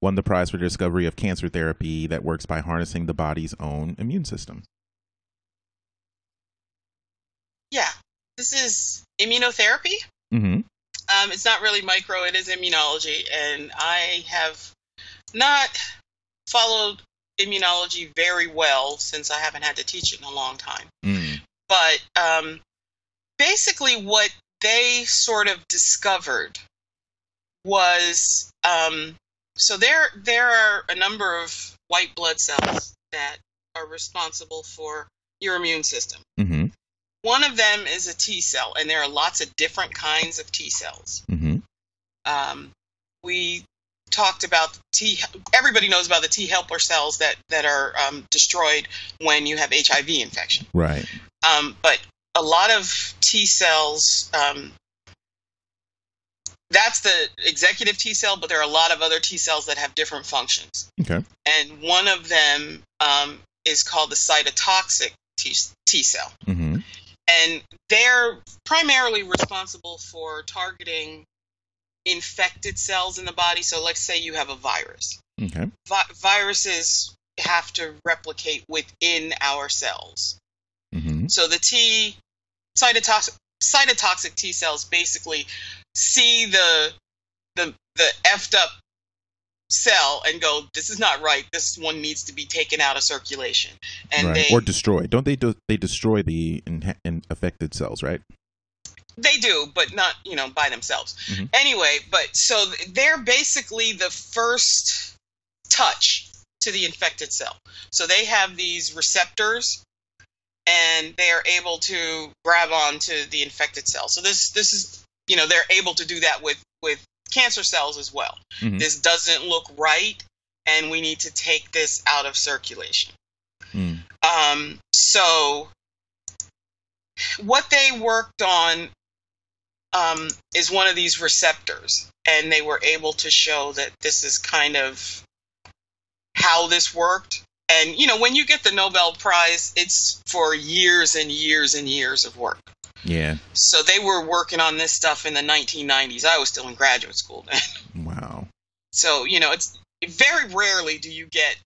Speaker 1: won the prize for the discovery of cancer therapy that works by harnessing the body's own immune system.
Speaker 2: Yeah. This is immunotherapy.
Speaker 1: Mm-hmm.
Speaker 2: Um, it's not really micro, it is immunology. And I have not followed immunology very well since I haven't had to teach it in a long time.
Speaker 1: Mm.
Speaker 2: But um, basically, what they sort of discovered was um, so there there are a number of white blood cells that are responsible for your immune system.
Speaker 1: Mm-hmm.
Speaker 2: One of them is a T cell, and there are lots of different kinds of T cells.
Speaker 1: Mm-hmm.
Speaker 2: Um, we talked about T. Everybody knows about the T helper cells that that are um, destroyed when you have HIV infection.
Speaker 1: Right.
Speaker 2: Um, but a lot of T cells. Um, that's the executive T cell, but there are a lot of other T cells that have different functions.
Speaker 1: Okay.
Speaker 2: And one of them um, is called the cytotoxic T, T cell.
Speaker 1: Mm-hmm.
Speaker 2: And they're primarily responsible for targeting infected cells in the body. So, let's say you have a virus.
Speaker 1: Okay.
Speaker 2: Vi- viruses have to replicate within our cells.
Speaker 1: Mm-hmm.
Speaker 2: So, the T cytotoxic, cytotoxic T cells basically see the the the effed up cell and go, "This is not right. This one needs to be taken out of circulation." And
Speaker 1: right.
Speaker 2: they
Speaker 1: or destroyed. Don't they? Do, they destroy the in, in affected cells, right?
Speaker 2: They do, but not, you know, by themselves.
Speaker 1: Mhm.
Speaker 2: Anyway, but so they're basically the first touch to the infected cell. So they have these receptors and they are able to grab onto the infected cell. So this this is, you know, they're able to do that with with cancer cells as well.
Speaker 1: Mhm.
Speaker 2: This doesn't look right and we need to take this out of circulation.
Speaker 1: Mm.
Speaker 2: Um, so what they worked on um, is one of these receptors, and they were able to show that this is kind of how this worked. And you know, when you get the Nobel Prize, it's for years and years and years of work.
Speaker 1: Yeah.
Speaker 2: So they were working on this stuff in the 1990s. I was still in graduate school then.
Speaker 1: Wow.
Speaker 2: So you know, it's very rarely do you get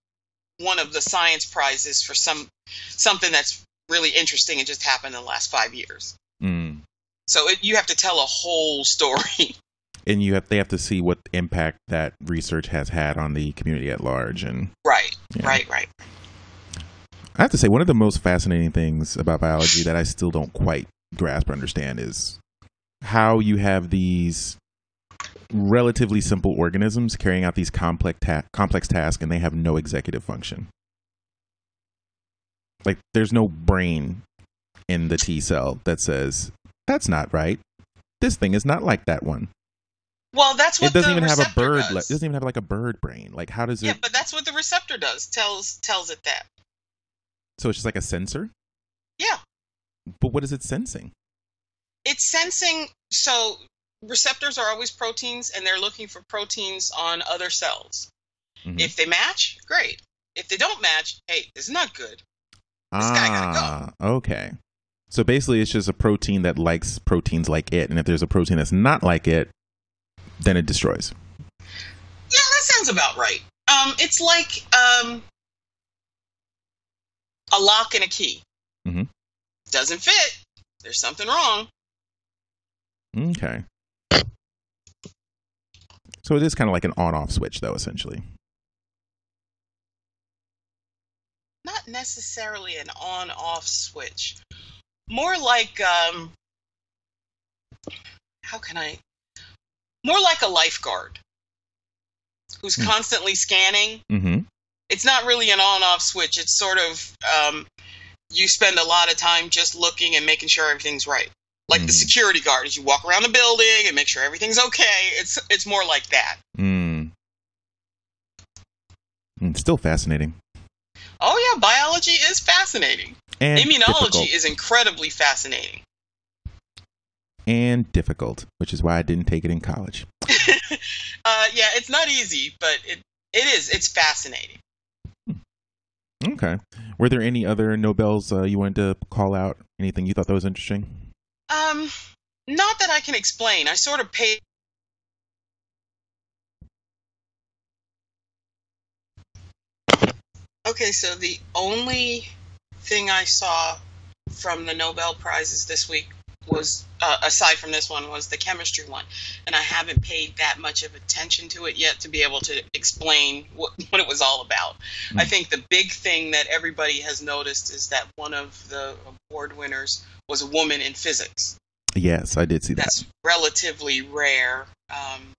Speaker 2: one of the science prizes for some something that's really interesting and just happened in the last five years.
Speaker 1: Mm.
Speaker 2: So it, you have to tell a whole story.
Speaker 1: And you have they have to see what impact that research has had on the community at large. And
Speaker 2: right,
Speaker 1: Yeah.
Speaker 2: right, right.
Speaker 1: I have to say, one of the most fascinating things about biology that I still don't quite grasp or understand is how you have these relatively simple organisms carrying out these complex ta- complex tasks and they have no executive function. Like there's no brain in the T cell that says that's not right. This thing is not like that one.
Speaker 2: Well, that's what
Speaker 1: It doesn't
Speaker 2: the
Speaker 1: even have a bird.
Speaker 2: does.
Speaker 1: Like, it doesn't even have like a bird brain. Like how does it?
Speaker 2: yeah, but that's what the receptor does. Tells tells it that.
Speaker 1: so it's just like a sensor.
Speaker 2: Yeah,
Speaker 1: But what is it sensing?
Speaker 2: it's sensing. So receptors are always proteins, and they're looking for proteins on other cells.
Speaker 1: Mhm.
Speaker 2: If they match, great. If they don't match, hey, this is not good. This
Speaker 1: ah, okay. So basically, it's just a protein that likes proteins like it, and if there's a protein that's not like it, then it destroys.
Speaker 2: Yeah, that sounds about right. Um, it's like um, a lock and a key.
Speaker 1: Mhm.
Speaker 2: Doesn't fit. There's something wrong.
Speaker 1: Okay. So it is kind of like an on-off switch, though, essentially.
Speaker 2: Not necessarily an on-off switch. More like um, how can I? More like a lifeguard who's
Speaker 1: Hmm.
Speaker 2: constantly scanning.
Speaker 1: Mm-hmm.
Speaker 2: It's not really an on-off switch. It's sort of um, you spend a lot of time just looking and making sure everything's right. Like the
Speaker 1: Mhm.
Speaker 2: security guard, as you walk around the building and make sure everything's okay. It's it's more like that.
Speaker 1: Mm. Mm, Still fascinating.
Speaker 2: Oh yeah, biology is fascinating.
Speaker 1: And
Speaker 2: Immunology
Speaker 1: difficult.
Speaker 2: is incredibly fascinating.
Speaker 1: And difficult, which is why I didn't take it in college.
Speaker 2: Uh, yeah, it's not easy, but it it is. It's fascinating.
Speaker 1: Okay. Were there any other Nobels uh, you wanted to call out? Anything you thought that was interesting?
Speaker 2: Um, not that I can explain. I sort of paid. Okay, so the only thing I saw from the Nobel prizes this week was, uh, aside from this one, was the chemistry one, and I haven't paid that much of attention to it yet to be able to explain what, what it was all about. I
Speaker 1: Mm.
Speaker 2: think the big thing that everybody has noticed is that one of the award winners was a woman in physics
Speaker 1: Yes, I did see that.
Speaker 2: that's relatively rare. Um,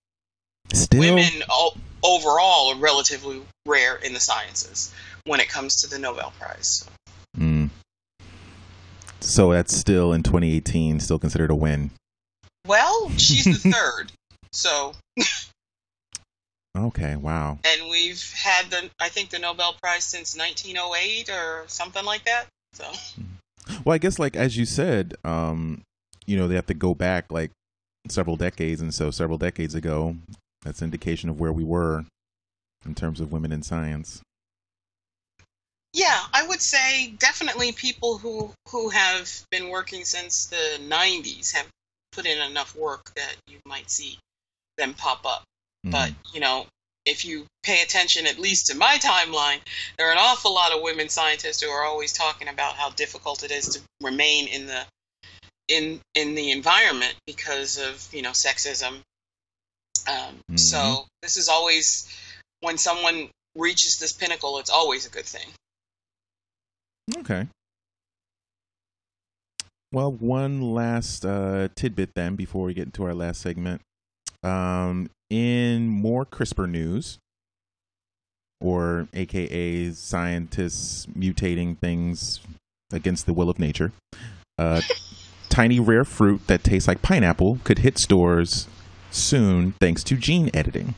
Speaker 1: Still,
Speaker 2: women o- overall are relatively rare in the sciences when it comes to the Nobel Prize.
Speaker 1: So that's still in 2018, still considered a win.
Speaker 2: Well, she's the third. So,
Speaker 1: Okay, wow.
Speaker 2: and we've had the, I think, the Nobel Prize since 1908 or something like that. So,
Speaker 1: Well, I guess like as you said, um, you know, they have to go back like several decades, and so several decades ago, that's indication of where we were in terms of women in science.
Speaker 2: Yeah, I would say definitely people who who have been working since the 90s have put in enough work that you might see them pop up.
Speaker 1: Mm.
Speaker 2: But, you know, if you pay attention at least to my timeline, there are an awful lot of women scientists who are always talking about how difficult it is to remain in the in in the environment because of, you know, sexism. Um,
Speaker 1: Mhm.
Speaker 2: So this is always when someone reaches this pinnacle, it's always a good thing.
Speaker 1: Okay. Well, one last uh, tidbit then before we get into our last segment. Um, in more CRISPR news, or AKA scientists mutating things against the will of nature, uh, tiny rare fruit that tastes like pineapple could hit stores soon thanks to gene editing.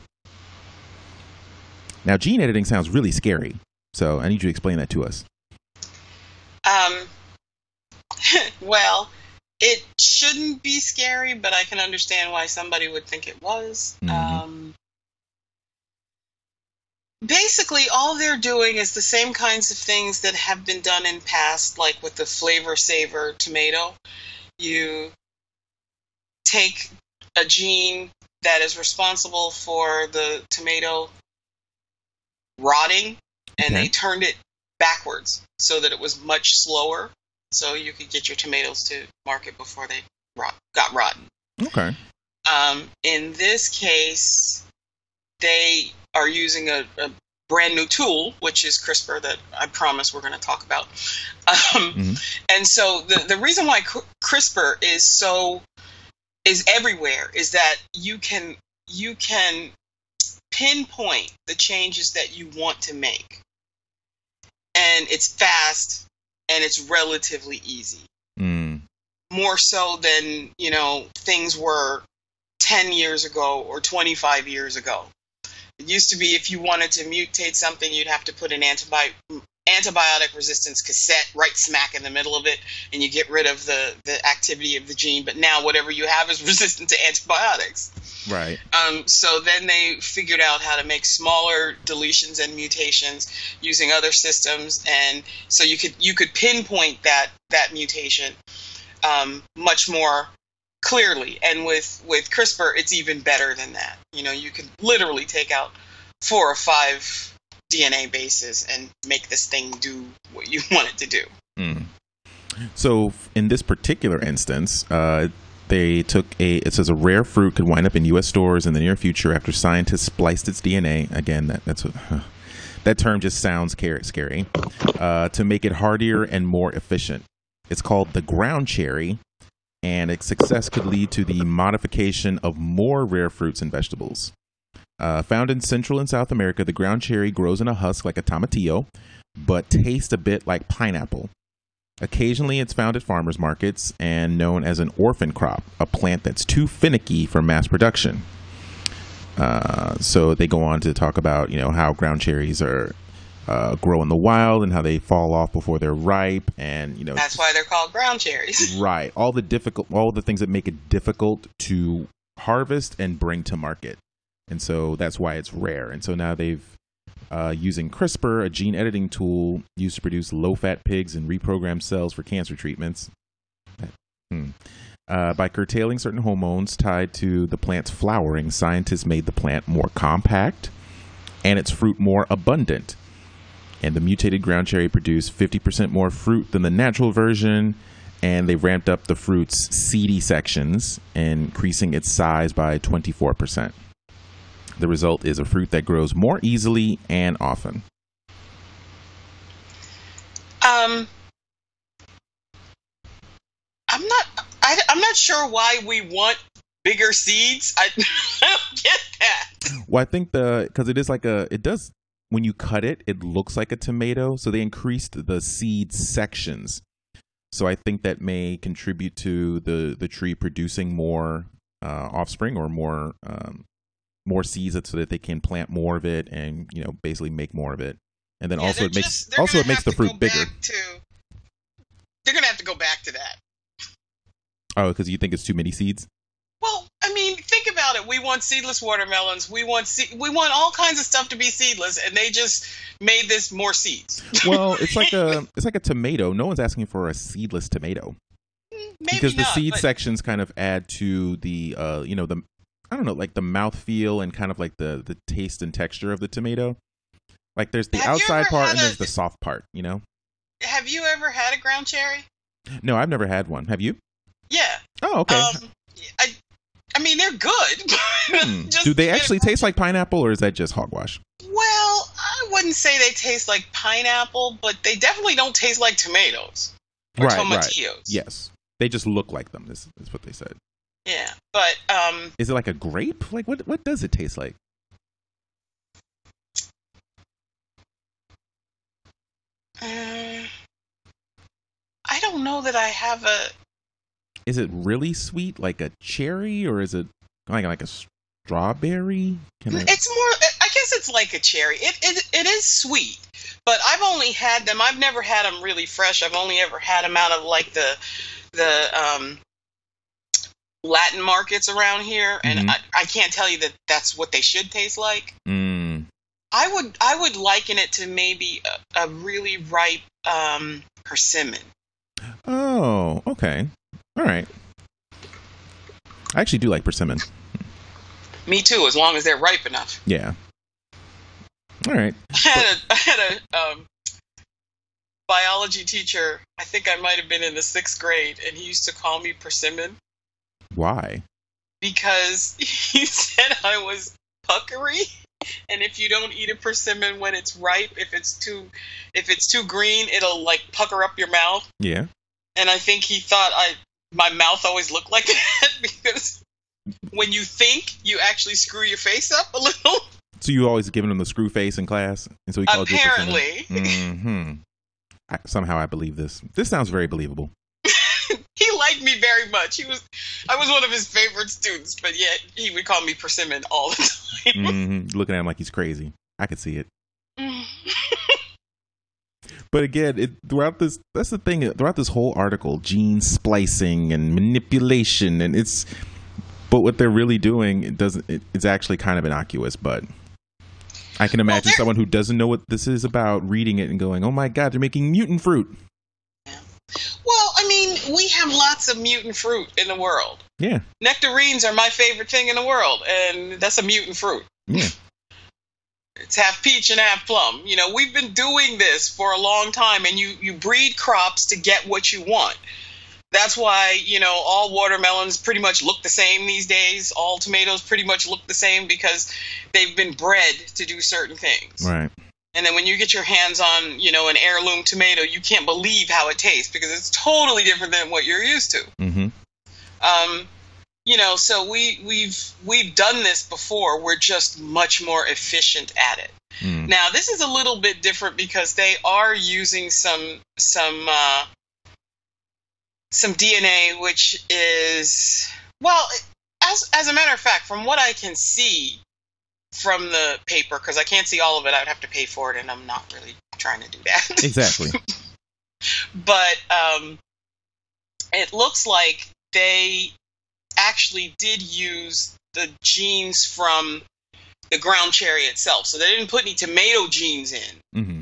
Speaker 1: Now, gene editing sounds really scary, so I need you to explain that to us.
Speaker 2: Um, well, it shouldn't be scary, but I can understand why somebody would think it was.
Speaker 1: Mhm.
Speaker 2: Um, basically, all they're doing is the same kinds of things that have been done in past, like with the Flavr Savr tomato. You take a gene that is responsible for the tomato rotting, and
Speaker 1: Okay.
Speaker 2: they turned it backwards so that it was much slower, so you could get your tomatoes to market before they rot, got rotten.
Speaker 1: Okay.
Speaker 2: Um, in this case, they are using a, a brand new tool, which is CRISPR, that I promise we're going to talk about. Um,
Speaker 1: Mhm.
Speaker 2: And so the the reason why Cr- CRISPR is so is everywhere is that you can you can pinpoint the changes that you want to make, and it's fast and it's relatively easy
Speaker 1: Mm.
Speaker 2: more so than you know things were 10 years ago or 25 years ago it used to be if you wanted to mutate something you'd have to put an antibi- antibiotic resistance cassette right smack in the middle of it and you get rid of the, the activity of the gene but now whatever you have is resistant to antibiotics
Speaker 1: Right.
Speaker 2: um, so then they figured out how to make smaller deletions and mutations using other systems, and so you could you could pinpoint that that mutation um, much more clearly. And with with CRISPR, it's even better than that. You know, you could literally take out four or five DNA bases and make this thing do what you want it to do.
Speaker 1: Mm. So in this particular instance, uh, They took a it says a rare fruit could wind up in U.S. stores in the near future after scientists spliced its DNA. Again, that that's what, that term just sounds scary. scary uh, to make it hardier and more efficient. It's called the ground cherry, and its success could lead to the modification of more rare fruits and vegetables. Uh, found in Central and South America, the ground cherry grows in a husk like a tomatillo, but tastes a bit like pineapple. Occasionally, it's found at farmers markets and known as an orphan crop, a plant that's too finicky for mass production. Uh, so they go on to talk about you know how ground cherries are uh, grow in the wild and how they fall off before they're ripe, and you know
Speaker 2: That's why they're called ground cherries.
Speaker 1: right all the difficult all the things that make it difficult to harvest and bring to market, and so that's why it's rare. And so now they've uh, using CRISPR, a gene editing tool used to produce low fat pigs and reprogram cells for cancer treatments. Hmm. Uh, by curtailing certain hormones tied to the plant's flowering, scientists made the plant more compact and its fruit more abundant. And the mutated ground cherry produced 50% more fruit than the natural version, and they ramped up the fruit's seedy sections, increasing its size by 24%. The result is a fruit that grows more easily and often.
Speaker 2: Um, I'm not. I, I'm not sure why we want bigger seeds. I, I don't get that.
Speaker 1: Well, I think the because it is like a it does when you cut it, it looks like a tomato. So they increased the seed sections. So I think that may contribute to the the tree producing more uh, offspring or more um, more seeds so that they can plant more of it and you know basically make more of it. And then
Speaker 2: Yeah,
Speaker 1: also it makes
Speaker 2: just-
Speaker 1: also it makes the fruit bigger.
Speaker 2: To, they're gonna have to go back to that.
Speaker 1: Oh, because you think it's too many seeds.
Speaker 2: Well, I mean, think about it. We want seedless watermelons. We want se- we want all kinds of stuff to be seedless, and they just made this more seeds.
Speaker 1: Well, it's like a it's like a tomato. No one's asking for a seedless tomato.
Speaker 2: Maybe
Speaker 1: because the seed
Speaker 2: but
Speaker 1: sections kind of add to the uh you know the don't know like the mouth feel and kind of like the the taste and texture of the tomato. Like there's the
Speaker 2: Have
Speaker 1: outside part and
Speaker 2: a-
Speaker 1: there's the soft part, you know?
Speaker 2: Have you ever had a ground cherry?
Speaker 1: No, I've never had one. Have you?
Speaker 2: Yeah.
Speaker 1: Oh, okay.
Speaker 2: Um, I, I mean, they're good.
Speaker 1: Hmm. Do they actually taste like pineapple or is that just hogwash?
Speaker 2: Well, I wouldn't say they taste like pineapple, but they definitely don't taste like tomatoes or
Speaker 1: Right, right. Yes. They just look like them. This is what they said.
Speaker 2: Yeah, but um,
Speaker 1: Is it like a grape? Like what what does it taste like?
Speaker 2: uh, I don't know that I have a.
Speaker 1: Is it really sweet like a cherry or is it like like a strawberry? Can I-
Speaker 2: It's more. I guess it's like a cherry. It, it it is sweet, but I've only had them. I've never had them really fresh. I've only ever had them out of like the the um, Latin markets around here, and
Speaker 1: Mhm.
Speaker 2: I, I can't tell you that that's what they should taste like.
Speaker 1: Mm.
Speaker 2: I would I would liken it to maybe a, a really ripe um, persimmon.
Speaker 1: Oh, okay. All right. I actually do like persimmon.
Speaker 2: Me too, as long as they're ripe enough.
Speaker 1: Yeah. All right.
Speaker 2: I had a, I had a um, biology teacher. I think I might have been in the sixth grade, and he used to call me persimmon
Speaker 1: Why?
Speaker 2: because he said I was puckery. And if you don't eat a persimmon when it's ripe, if it's too if it's too green, it'll like pucker up your mouth.
Speaker 1: Yeah.
Speaker 2: and I think he thought I my mouth always looked like that because when you think, you actually screw your face up a little.
Speaker 1: So you always giving him the screw face in class, and so he called
Speaker 2: Apparently,
Speaker 1: you Mm-hmm. I, somehow I believe this. This sounds very believable.
Speaker 2: He liked me very much. He was I was one of his favorite students, but yet he would call me persimmon all the time.
Speaker 1: hmm Looking at him like he's crazy. I could see it. But again, it, throughout this, that's the thing. Throughout this whole article, gene splicing and manipulation, and it's. But what they're really doing, it doesn't. It, it's actually kind of innocuous. But I can imagine
Speaker 2: they're-
Speaker 1: someone who doesn't know what this is about reading it and going, "Oh my god, they're making mutant fruit."
Speaker 2: well, I mean, we have lots of mutant fruit in the world.
Speaker 1: Yeah,
Speaker 2: Nectarines are my favorite thing in the world, and that's a mutant fruit.
Speaker 1: yeah.
Speaker 2: It's half peach and half plum. You know, we've been doing this for a long time, and you you breed crops to get what you want. That's why, you know, all watermelons pretty much look the same these days. All tomatoes pretty much look the same because they've been bred to do certain things.
Speaker 1: Right.
Speaker 2: And then when you get your hands on, you know, an heirloom tomato, you can't believe how it tastes because it's totally different than what you're used to.
Speaker 1: Mm-hmm.
Speaker 2: Um, you know, so we we've we've done this before. We're just much more efficient at it.
Speaker 1: Mm.
Speaker 2: Now, this is a little bit different because they are using some some uh, some DNA, which is well, as as a matter of fact, from what I can see from the paper, because I can't see all of it, I'd have to pay for it, and I'm not really trying to do that.
Speaker 1: Exactly.
Speaker 2: but um, it looks like they actually did use the genes from the ground cherry itself. So they didn't put any tomato genes in.
Speaker 1: mm-hmm.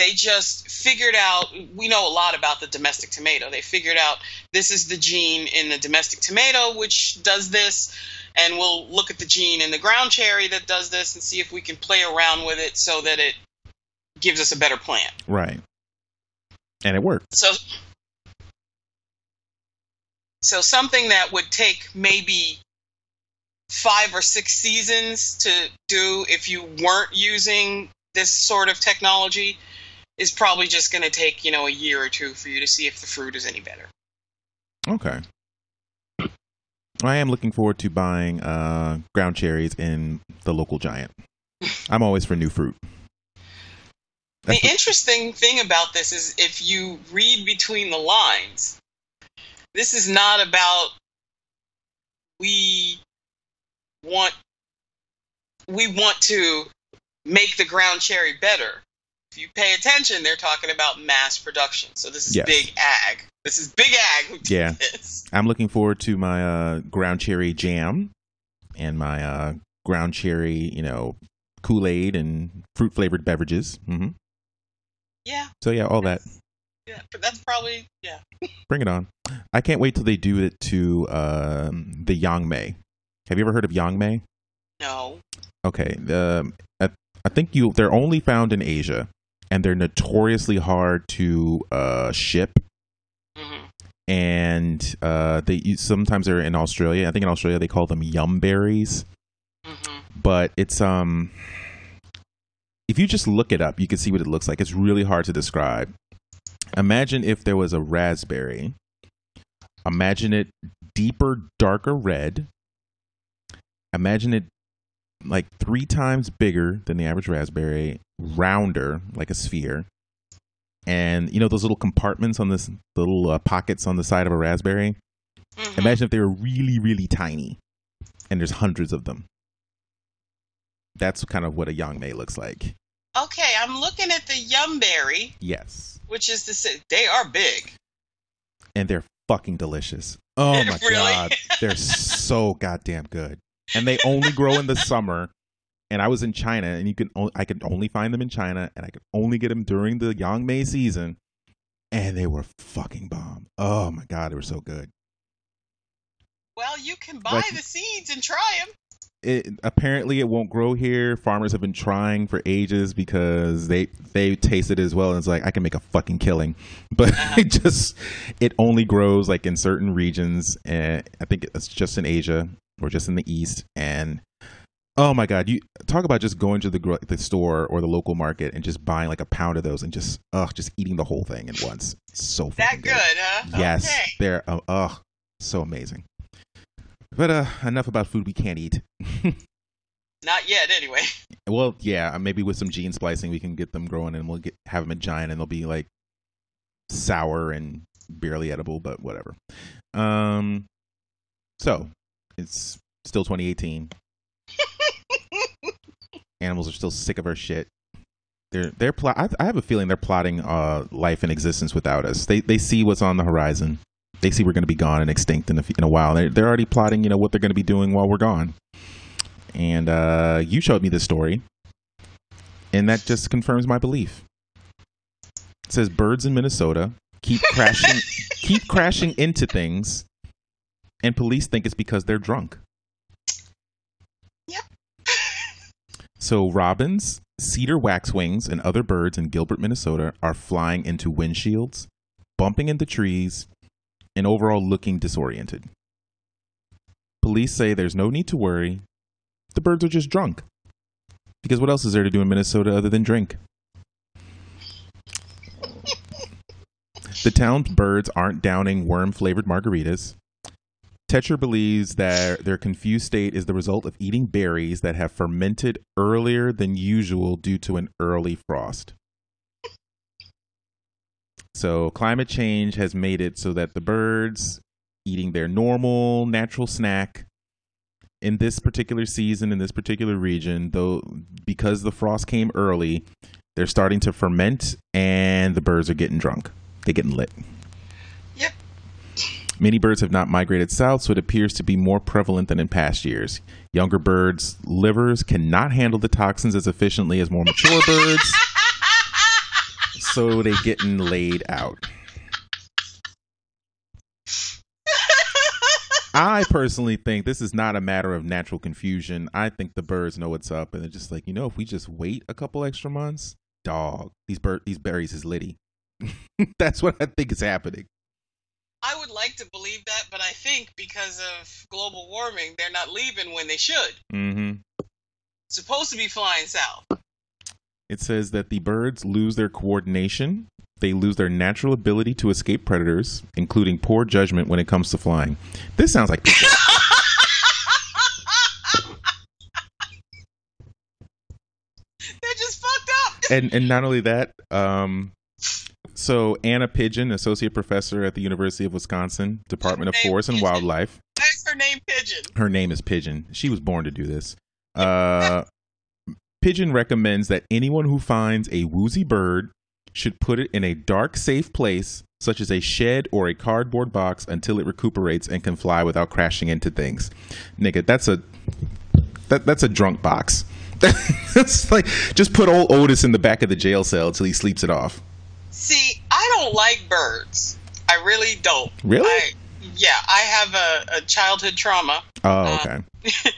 Speaker 2: They just figured out, we know a lot about the domestic tomato. They figured out this is the gene in the domestic tomato which does this, and we'll look at the gene in the ground cherry that does this and see if we can play around with it so that it gives us a better plant.
Speaker 1: Right. And it worked.
Speaker 2: So, so something that would take maybe five or six seasons to do if you weren't using this sort of technology is probably just going to take you know a year or two for you to see if the fruit is any better.
Speaker 1: Okay. I am looking forward to buying uh, ground cherries in the local giant. I'm always for new fruit. That's
Speaker 2: the
Speaker 1: what-
Speaker 2: interesting thing about this is if you read between the lines, this is not about we want we want to make the ground cherry better. If you pay attention, they're talking about mass production. So this is
Speaker 1: Yes.
Speaker 2: big ag. This is big ag
Speaker 1: Yeah.
Speaker 2: this.
Speaker 1: I'm looking forward to my uh, ground cherry jam and my uh, ground cherry, you know, Kool Aid and fruit flavored beverages. hmm
Speaker 2: Yeah,
Speaker 1: So yeah, all that.
Speaker 2: yeah, but that's probably yeah.
Speaker 1: Bring it on. I can't wait till they do it to um, the Yangmei. Have you ever heard of Yangmei?
Speaker 2: No.
Speaker 1: Okay, the I, I think you they're only found in Asia, and they're notoriously hard to uh, ship.
Speaker 2: hmm
Speaker 1: And uh, they sometimes they're in Australia. I think in Australia they call them yum berries,
Speaker 2: hmm
Speaker 1: but it's um. If you just look it up, you can see what it looks like. It's really hard to describe. Imagine if there was a raspberry. Imagine it deeper, darker red. Imagine it like three times bigger than the average raspberry, rounder like a sphere. And you know those little compartments on this little uh, pockets on the side of a raspberry?
Speaker 2: hmm
Speaker 1: Imagine if they were really, really tiny and there's hundreds of them. That's kind of what a Yangmei looks like.
Speaker 2: Okay, I'm looking at the yumberry,
Speaker 1: Yes.
Speaker 2: which is the they are big.
Speaker 1: And they're fucking delicious. Oh my
Speaker 2: Really?
Speaker 1: god. They're so goddamn good. And they only grow in the summer. And I was in China and you can o- I could only find them in China and I could only get them during the Yangmei season. And they were fucking bomb. Oh my god, they were so good.
Speaker 2: Well, you can buy
Speaker 1: Like-
Speaker 2: the seeds and try them.
Speaker 1: it apparently it won't grow here. Farmers have been trying for ages because they they taste it as well. And it's like I can make a fucking killing, but
Speaker 2: Uh-huh.
Speaker 1: it just it only grows like in certain regions, and I think it's just in Asia or just in the East. And oh my god, you talk about just going to the the store or the local market and just buying like a pound of those and just ugh, just eating the whole thing at once. It's so
Speaker 2: That
Speaker 1: fucking
Speaker 2: good, huh?
Speaker 1: Yes,
Speaker 2: Okay.
Speaker 1: they're uh, ugh, so amazing. But uh, enough about food we can't eat.
Speaker 2: Not yet, anyway.
Speaker 1: Well, yeah, maybe with some gene splicing, we can get them growing, and we'll get have them a giant, and they'll be like sour and barely edible, but whatever. Um, so it's still 2018. Animals are still sick of our shit. They're they're pl- I, I have a feeling they're plotting uh life and existence without us. They they see what's on the horizon. They see we're going to be gone and extinct in a, in a while. They're they're already plotting, you know, what they're going to be doing while we're gone. And uh, you showed me this story, and that just confirms my belief. It says birds in Minnesota keep crashing keep crashing into things, and police think it's because they're drunk.
Speaker 2: Yep.
Speaker 1: So robins, cedar waxwings, and other birds in Gilbert, Minnesota are flying into windshields, bumping into trees, and overall looking disoriented. Police say there's no need to worry. The birds are just drunk. Because what else is there to do in Minnesota other than drink? the town's birds aren't downing worm flavored margaritas. Tedrow believes that their confused state is the result of eating berries that have fermented earlier than usual due to an early frost. So, climate change has made it so that the birds eating their normal natural snack in this particular season in this particular region, though because the frost came early, they're starting to ferment and the birds are getting drunk. They're getting lit. Many birds have not migrated south, so it appears to be more prevalent than in past years. Younger birds' livers cannot handle the toxins as efficiently as more mature birds, so they're getting laid out. I personally think this is not a matter of natural confusion. I think the birds know what's up, and they're just like, you know, if we just wait a couple extra months, dog, these bird, these berries is litty. That's what I think is happening.
Speaker 2: I would like to believe that, but I think because of global warming, they're not leaving when they should.
Speaker 1: Mm-hmm.
Speaker 2: Supposed to be flying south.
Speaker 1: It says that the birds lose their coordination. They lose their natural ability to escape predators, including poor judgment when it comes to flying. This sounds like.
Speaker 2: They're just fucked up.
Speaker 1: and and not only that, um, so Anna Pidgeon, associate professor at the University of Wisconsin, Department of Forest and
Speaker 2: Pigeon.
Speaker 1: Wildlife.
Speaker 2: That's her name, Pigeon.
Speaker 1: Her name is Pigeon. She was born to do this. Uh, Pidgeon recommends that anyone who finds a woozy bird should put it in a dark, safe place, such as a shed or a cardboard box, until it recuperates and can fly without crashing into things. Nigga, that's a that that's a drunk box. That's like just put old Otis in the back of the jail cell until he sleeps it off.
Speaker 2: See, I don't like birds. I really don't.
Speaker 1: Really?
Speaker 2: I, yeah, I have a, a childhood trauma,
Speaker 1: Oh,
Speaker 2: Uh,
Speaker 1: okay.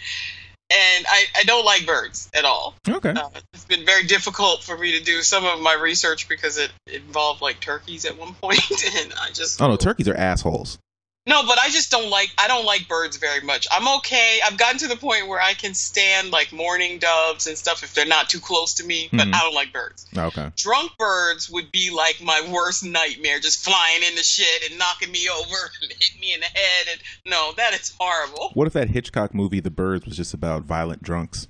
Speaker 2: and I, I don't like birds at all.
Speaker 1: Okay.
Speaker 2: Uh, it's been very difficult for me to do some of my research because it involved like turkeys at one point, and I just
Speaker 1: Oh no, turkeys are assholes.
Speaker 2: No, but I just don't like I don't like birds very much. I'm okay. I've gotten to the point where I can stand like mourning doves and stuff if they're not too close to me, but
Speaker 1: Mhm.
Speaker 2: I don't like birds.
Speaker 1: Okay.
Speaker 2: Drunk birds would be like my worst nightmare, just flying in the shit and knocking me over and hit me in the head and no, that is horrible.
Speaker 1: What if that Hitchcock movie, The Birds, was just about violent drunks?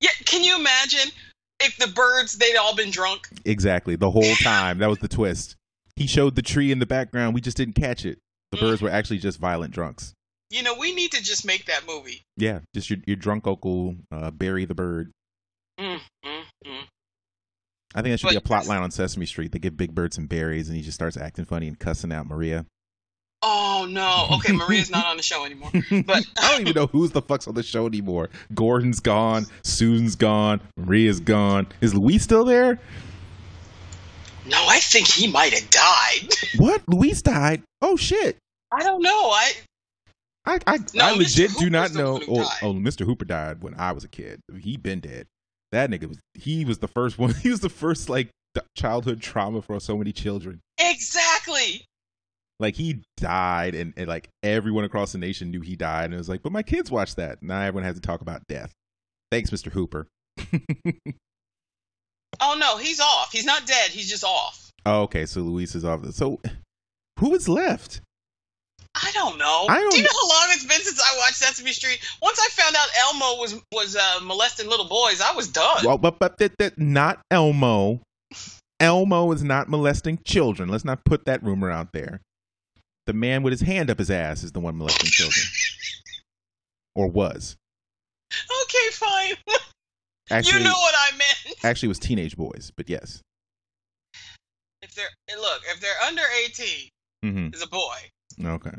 Speaker 2: Yeah, can you imagine if the birds they'd all been drunk?
Speaker 1: Exactly. The whole time. that was the twist. He showed the tree in the background. We just didn't catch it. Birds were actually just violent drunks.
Speaker 2: You know, we need to just make that movie.
Speaker 1: Yeah, just your, your drunk uncle, uh, Barry the Bird.
Speaker 2: Mm, mm, mm.
Speaker 1: I think that should be a plot line on Sesame Street. They give Big Bird some berries and he just starts acting funny and cussing out Maria.
Speaker 2: Oh no. Okay, Maria's not on the show anymore. But
Speaker 1: I don't even know who's the fuck's on the show anymore. Gordon's gone. Susan's gone. Maria's gone. Is Luis still there?
Speaker 2: No, I think he might have died.
Speaker 1: What? Luis died? Oh shit.
Speaker 2: I don't know. I
Speaker 1: I I,
Speaker 2: No,
Speaker 1: I legit do not know. Oh, oh, Mr. Hooper died when I was a kid. He been dead. That nigga was. He was the first one. He was the first like childhood trauma for so many children.
Speaker 2: exactly.
Speaker 1: Like he died, and, and like everyone across the nation knew he died, and it was like, but my kids watched that. Now everyone has to talk about death. Thanks, Mr. Hooper.
Speaker 2: Oh no, he's off. He's not dead. He's just off.
Speaker 1: Oh, okay, so Luis is off. So who is left?
Speaker 2: I don't know.
Speaker 1: I don't-
Speaker 2: Do you know how long it's been since I watched Sesame Street? Once I found out Elmo was was uh, molesting little boys, I was done.
Speaker 1: Well, but but that, that not Elmo. Elmo is not molesting children. Let's not put that rumor out there. The man with his hand up his ass is the one molesting children, or was
Speaker 2: okay, fine.
Speaker 1: actually
Speaker 2: you know what I meant.
Speaker 1: actually it was teenage boys. But yes,
Speaker 2: If they're look, if they're under eighteen,
Speaker 1: hmm
Speaker 2: is a boy.
Speaker 1: Okay.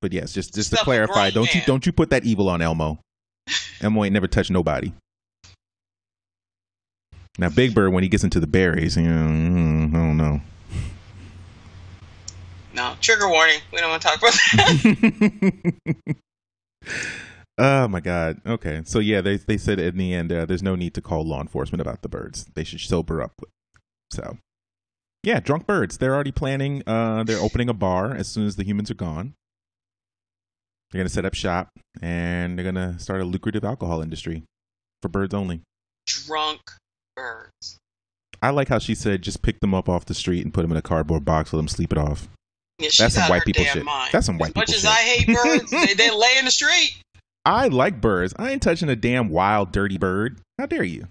Speaker 1: But yes, just just to
Speaker 2: Stuff
Speaker 1: clarify, don't you don't you put that evil on Elmo? Elmo ain't never touched nobody. Now, Big Bird, when he gets into the berries, you know, mm, I don't know.
Speaker 2: No, trigger warning. We don't want to talk about that.
Speaker 1: oh my god. Okay. So yeah, they they said in the end uh, there's no need to call law enforcement about the birds. They should sober up. So Yeah, drunk birds. They're already planning. Uh, they're opening a bar as soon as the humans are gone. They're gonna set up shop and they're gonna start a lucrative alcohol industry for birds only.
Speaker 2: Drunk birds.
Speaker 1: I like how she said just pick them up off the street and put them in a cardboard box, let them sleep it off.
Speaker 2: Yeah,
Speaker 1: That's some white people shit.
Speaker 2: Mind.
Speaker 1: That's some white
Speaker 2: as much
Speaker 1: people
Speaker 2: as
Speaker 1: shit.
Speaker 2: I hate birds, they, they lay in the street.
Speaker 1: I like birds. I ain't touching a damn wild, dirty bird. How dare you?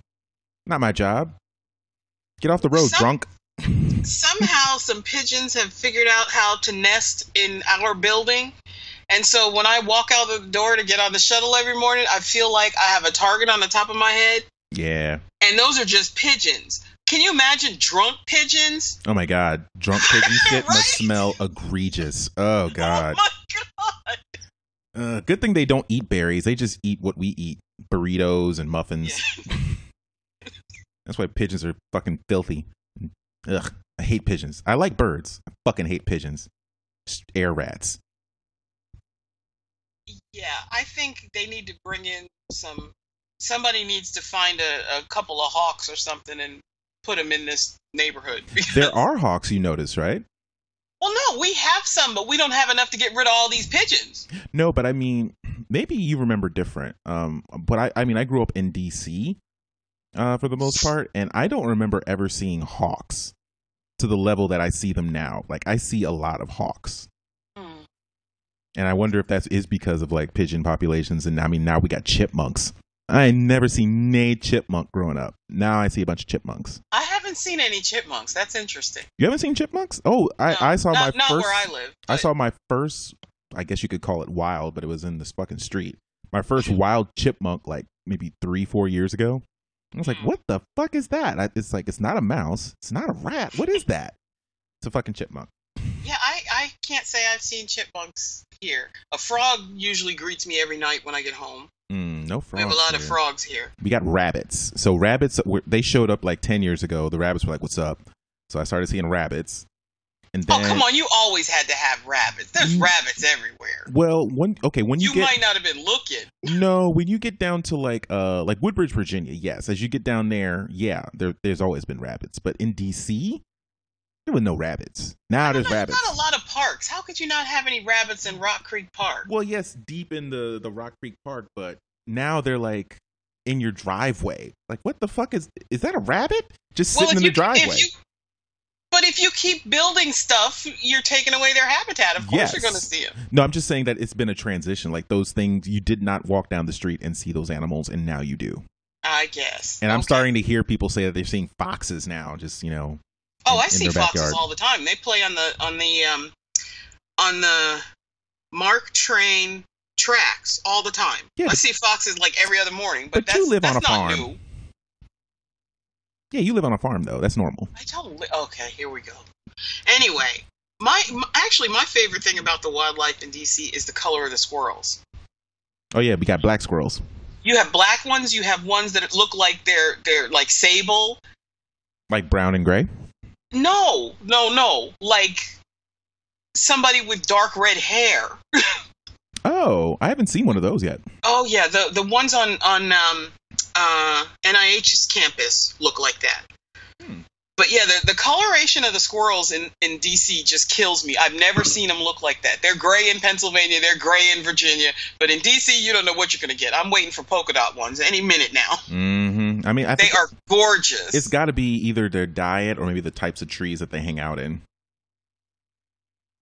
Speaker 1: Not my job. Get off the road,
Speaker 2: Some-
Speaker 1: drunk.
Speaker 2: Somehow, some pigeons have figured out how to nest in our building. And so when I walk out the door to get on the shuttle every morning, I feel like I have a target on the top of my head.
Speaker 1: Yeah.
Speaker 2: And those are just pigeons. Can you imagine drunk pigeons?
Speaker 1: Oh my god. Drunk pigeon shit must smell egregious. Oh god.
Speaker 2: Oh my god.
Speaker 1: Uh, good thing they don't eat berries. They just eat what we eat: burritos and muffins. That's why pigeons are fucking filthy. Ugh, I hate pigeons. I like birds. I fucking hate pigeons. Just air rats.
Speaker 2: Yeah, I think they need to bring in some. Somebody needs to find a, a couple of hawks or something and put them in this neighborhood.
Speaker 1: There are hawks, you notice, right?
Speaker 2: Well, no, we have some, but we don't have enough to get rid of all these pigeons.
Speaker 1: No, but I mean, maybe you remember different. Um, but I, I mean, I grew up in D.C. Uh, for the most part, and I don't remember ever seeing hawks to the level that I see them now. Like I see a lot of hawks.
Speaker 2: Hmm.
Speaker 1: And I wonder if that is because of like pigeon populations. And I mean, now we got chipmunks. I never seen nay chipmunk growing up. Now I see a bunch of chipmunks.
Speaker 2: I haven't seen any chipmunks. That's interesting.
Speaker 1: You haven't seen chipmunks? Oh, I,
Speaker 2: No,
Speaker 1: I saw
Speaker 2: not,
Speaker 1: my
Speaker 2: not
Speaker 1: first.
Speaker 2: where I live.
Speaker 1: I saw my first. I guess you could call it wild, but it was in this fucking street. My first wild chipmunk, like maybe three, four years ago. I was like,
Speaker 2: Hmm.
Speaker 1: "What the fuck is that?" I, it's like it's not a mouse. It's not a rat. What is that? It's a fucking chipmunk.
Speaker 2: Yeah, I, I can't say I've seen chipmunks here. A frog usually greets me every night when I get home.
Speaker 1: Mm, no frogs.
Speaker 2: We have a lot of frogs here.
Speaker 1: we got rabbits. So rabbits, were, they showed up like ten years ago. The rabbits were like, "What's up?" So I started seeing rabbits, and then
Speaker 2: oh, come on. You always had to have rabbits. There's
Speaker 1: Mm.
Speaker 2: rabbits everywhere.
Speaker 1: well, when okay, when you,
Speaker 2: You,
Speaker 1: get
Speaker 2: might not have been looking.
Speaker 1: no, when you get down to like uh like Woodbridge, Virginia, yes, as you get down there, yeah, there there's always been rabbits, but in D.C. there were no rabbits. Now there's
Speaker 2: You've
Speaker 1: rabbits.
Speaker 2: got a lot of parks. How could you not have any rabbits in Rock Creek Park?
Speaker 1: Well, yes, deep in the the Rock Creek Park, but now they're like in your driveway. Like, what the fuck is is that a rabbit just
Speaker 2: Well,
Speaker 1: sitting in the
Speaker 2: you- if
Speaker 1: driveway?
Speaker 2: you- but if you keep building stuff, you're taking away their habitat. Of course,
Speaker 1: Yes.
Speaker 2: you're going to see them.
Speaker 1: No, I'm just saying that it's been a transition. Like those things, you did not walk down the street and see those animals, and now you do.
Speaker 2: I guess.
Speaker 1: And I'm
Speaker 2: Okay.
Speaker 1: starting to hear people say that they're seeing foxes now. Just you know,
Speaker 2: Oh,
Speaker 1: in-
Speaker 2: I
Speaker 1: in
Speaker 2: see foxes
Speaker 1: backyard.
Speaker 2: all the time. They play on the on the um on the MARC Train tracks all the time.
Speaker 1: Yeah,
Speaker 2: I see foxes like every other morning. But,
Speaker 1: But you
Speaker 2: that's,
Speaker 1: live on a
Speaker 2: not
Speaker 1: farm.
Speaker 2: new.
Speaker 1: Yeah, you live on a farm though. That's normal.
Speaker 2: I don't. Li- okay, here we go. Anyway, my, my actually my favorite thing about the wildlife in DC is the color of the squirrels.
Speaker 1: Oh yeah, we got black squirrels.
Speaker 2: You have black ones. You have ones that look like they're they're like sable.
Speaker 1: Like brown and gray.
Speaker 2: No, no, no. Like somebody with dark red hair.
Speaker 1: Oh, I haven't seen one of those yet.
Speaker 2: Oh yeah, the the ones on on um, uh, NIH's campus look like that.
Speaker 1: Hmm.
Speaker 2: But yeah, the the coloration of the squirrels in in DC just kills me. I've never seen them look like that. They're gray in Pennsylvania, they're gray in Virginia, but in DC you don't know what you're gonna get. I'm waiting for polka dot ones any minute now.
Speaker 1: Mm-hmm. I mean, I
Speaker 2: They are gorgeous.
Speaker 1: it's got to be either their diet or maybe the types of trees that they hang out in.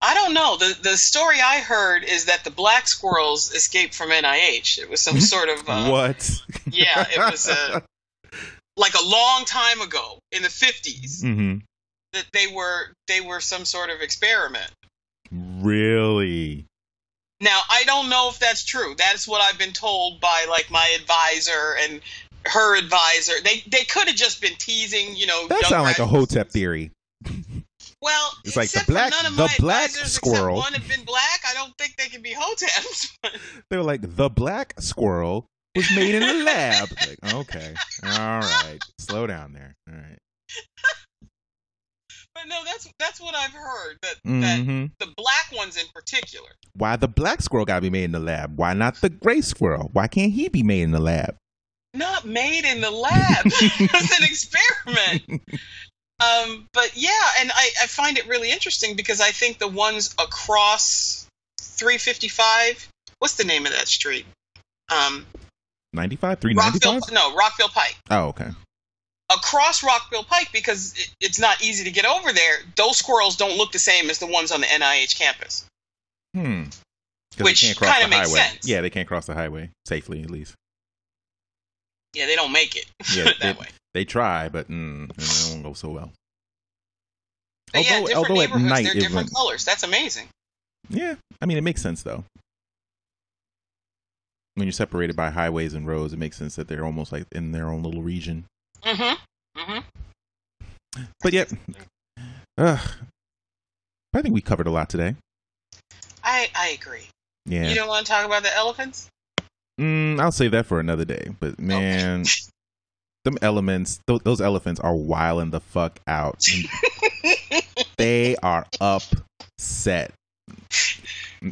Speaker 2: I don't know. The the story I heard is that the black squirrels escaped from NIH. It was some sort of uh,
Speaker 1: what?
Speaker 2: yeah, it was uh, like a long time ago in the 50s
Speaker 1: hmm
Speaker 2: that they were they were some sort of experiment.
Speaker 1: Really?
Speaker 2: Now I don't know if that's true. That's what I've been told by like my advisor and her advisor. They they could have just been teasing, you know.
Speaker 1: That sounds like a. Hotep theory.
Speaker 2: Well,
Speaker 1: It's like the black-
Speaker 2: none of
Speaker 1: the
Speaker 2: my
Speaker 1: black squirrel.
Speaker 2: One had been black. I don't think they can be hoteps.
Speaker 1: They were like, the black squirrel was made in a lab. like, okay, all right, slow down there. All right.
Speaker 2: but no, that's that's what I've heard. That that
Speaker 1: hmm
Speaker 2: the black ones in particular.
Speaker 1: Why the black squirrel got to be made in the lab? Why not the gray squirrel? Why can't he be made in the lab?
Speaker 2: Not made in the lab. it's an experiment. Um, but yeah, and I, I find it really interesting because I think the ones across 355, what's the name of that street? Um,
Speaker 1: 95?
Speaker 2: Rockville,
Speaker 1: 395?
Speaker 2: no, Rockville Pike.
Speaker 1: Oh, okay.
Speaker 2: Across Rockville Pike, because it, it's not easy to get over there, those squirrels don't look the same as the ones on the NIH campus.
Speaker 1: Hmm.
Speaker 2: Which
Speaker 1: can't cross
Speaker 2: kinda
Speaker 1: the
Speaker 2: makes
Speaker 1: highway.
Speaker 2: sense.
Speaker 1: Yeah, they can't cross the highway safely, at least.
Speaker 2: Yeah, they don't make it
Speaker 1: Yeah,
Speaker 2: that
Speaker 1: they,
Speaker 2: way.
Speaker 1: They try, but mm, it won't go so well.
Speaker 2: But yeah,
Speaker 1: Although-
Speaker 2: different
Speaker 1: although at night
Speaker 2: they're different
Speaker 1: went-
Speaker 2: colors. That's amazing.
Speaker 1: Yeah, I mean, it makes sense though. When you're separated by highways and roads, it makes sense that they're almost like in their own little region.
Speaker 2: Mm-hmm. Mm-hmm.
Speaker 1: But yeah, ugh. I think we covered a lot today.
Speaker 2: I I agree.
Speaker 1: Yeah,
Speaker 2: You don't want to talk about the elephants?
Speaker 1: mm, I'll save that for another day. But man, them elements, th- those elephants are wilding the fuck out. they are upset.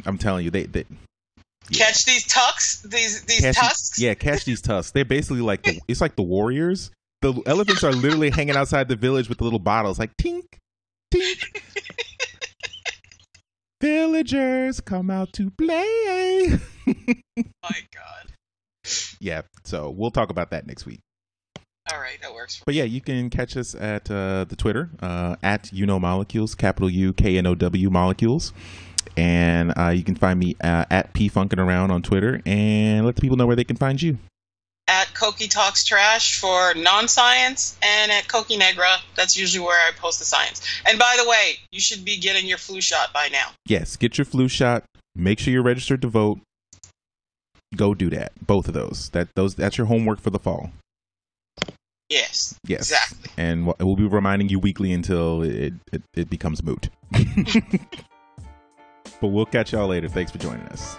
Speaker 1: I'm telling you, they, they Yeah.
Speaker 2: Catch these tucks, these these
Speaker 1: catch
Speaker 2: tusks.
Speaker 1: These, yeah, catch these tusks. They're basically like the, it's like the warriors. The elephants are literally hanging outside the village with the little bottles, like tink, tink. Villagers come out to play.
Speaker 2: My God.
Speaker 1: yeah, so we'll talk about that next week.
Speaker 2: All right, that works.
Speaker 1: But yeah, you can catch us at uh, the Twitter uh, at you know molecules, capital U K N O W molecules, and uh, you can find me uh, at p funkin around on Twitter, and let the people know where they can find you.
Speaker 2: At Koki Talks Trash for non-science, and at Koki Negra, that's usually where I post the science. And by the way, you should be getting your flu shot by now.
Speaker 1: Yes, get your flu shot. Make sure you're registered to vote. Go do that. Both of those. That those that's your homework for the fall.
Speaker 2: Yes.
Speaker 1: Yes.
Speaker 2: Exactly.
Speaker 1: And we'll- be reminding you weekly until it it, it becomes moot. but we'll catch y'all later. Thanks for joining us.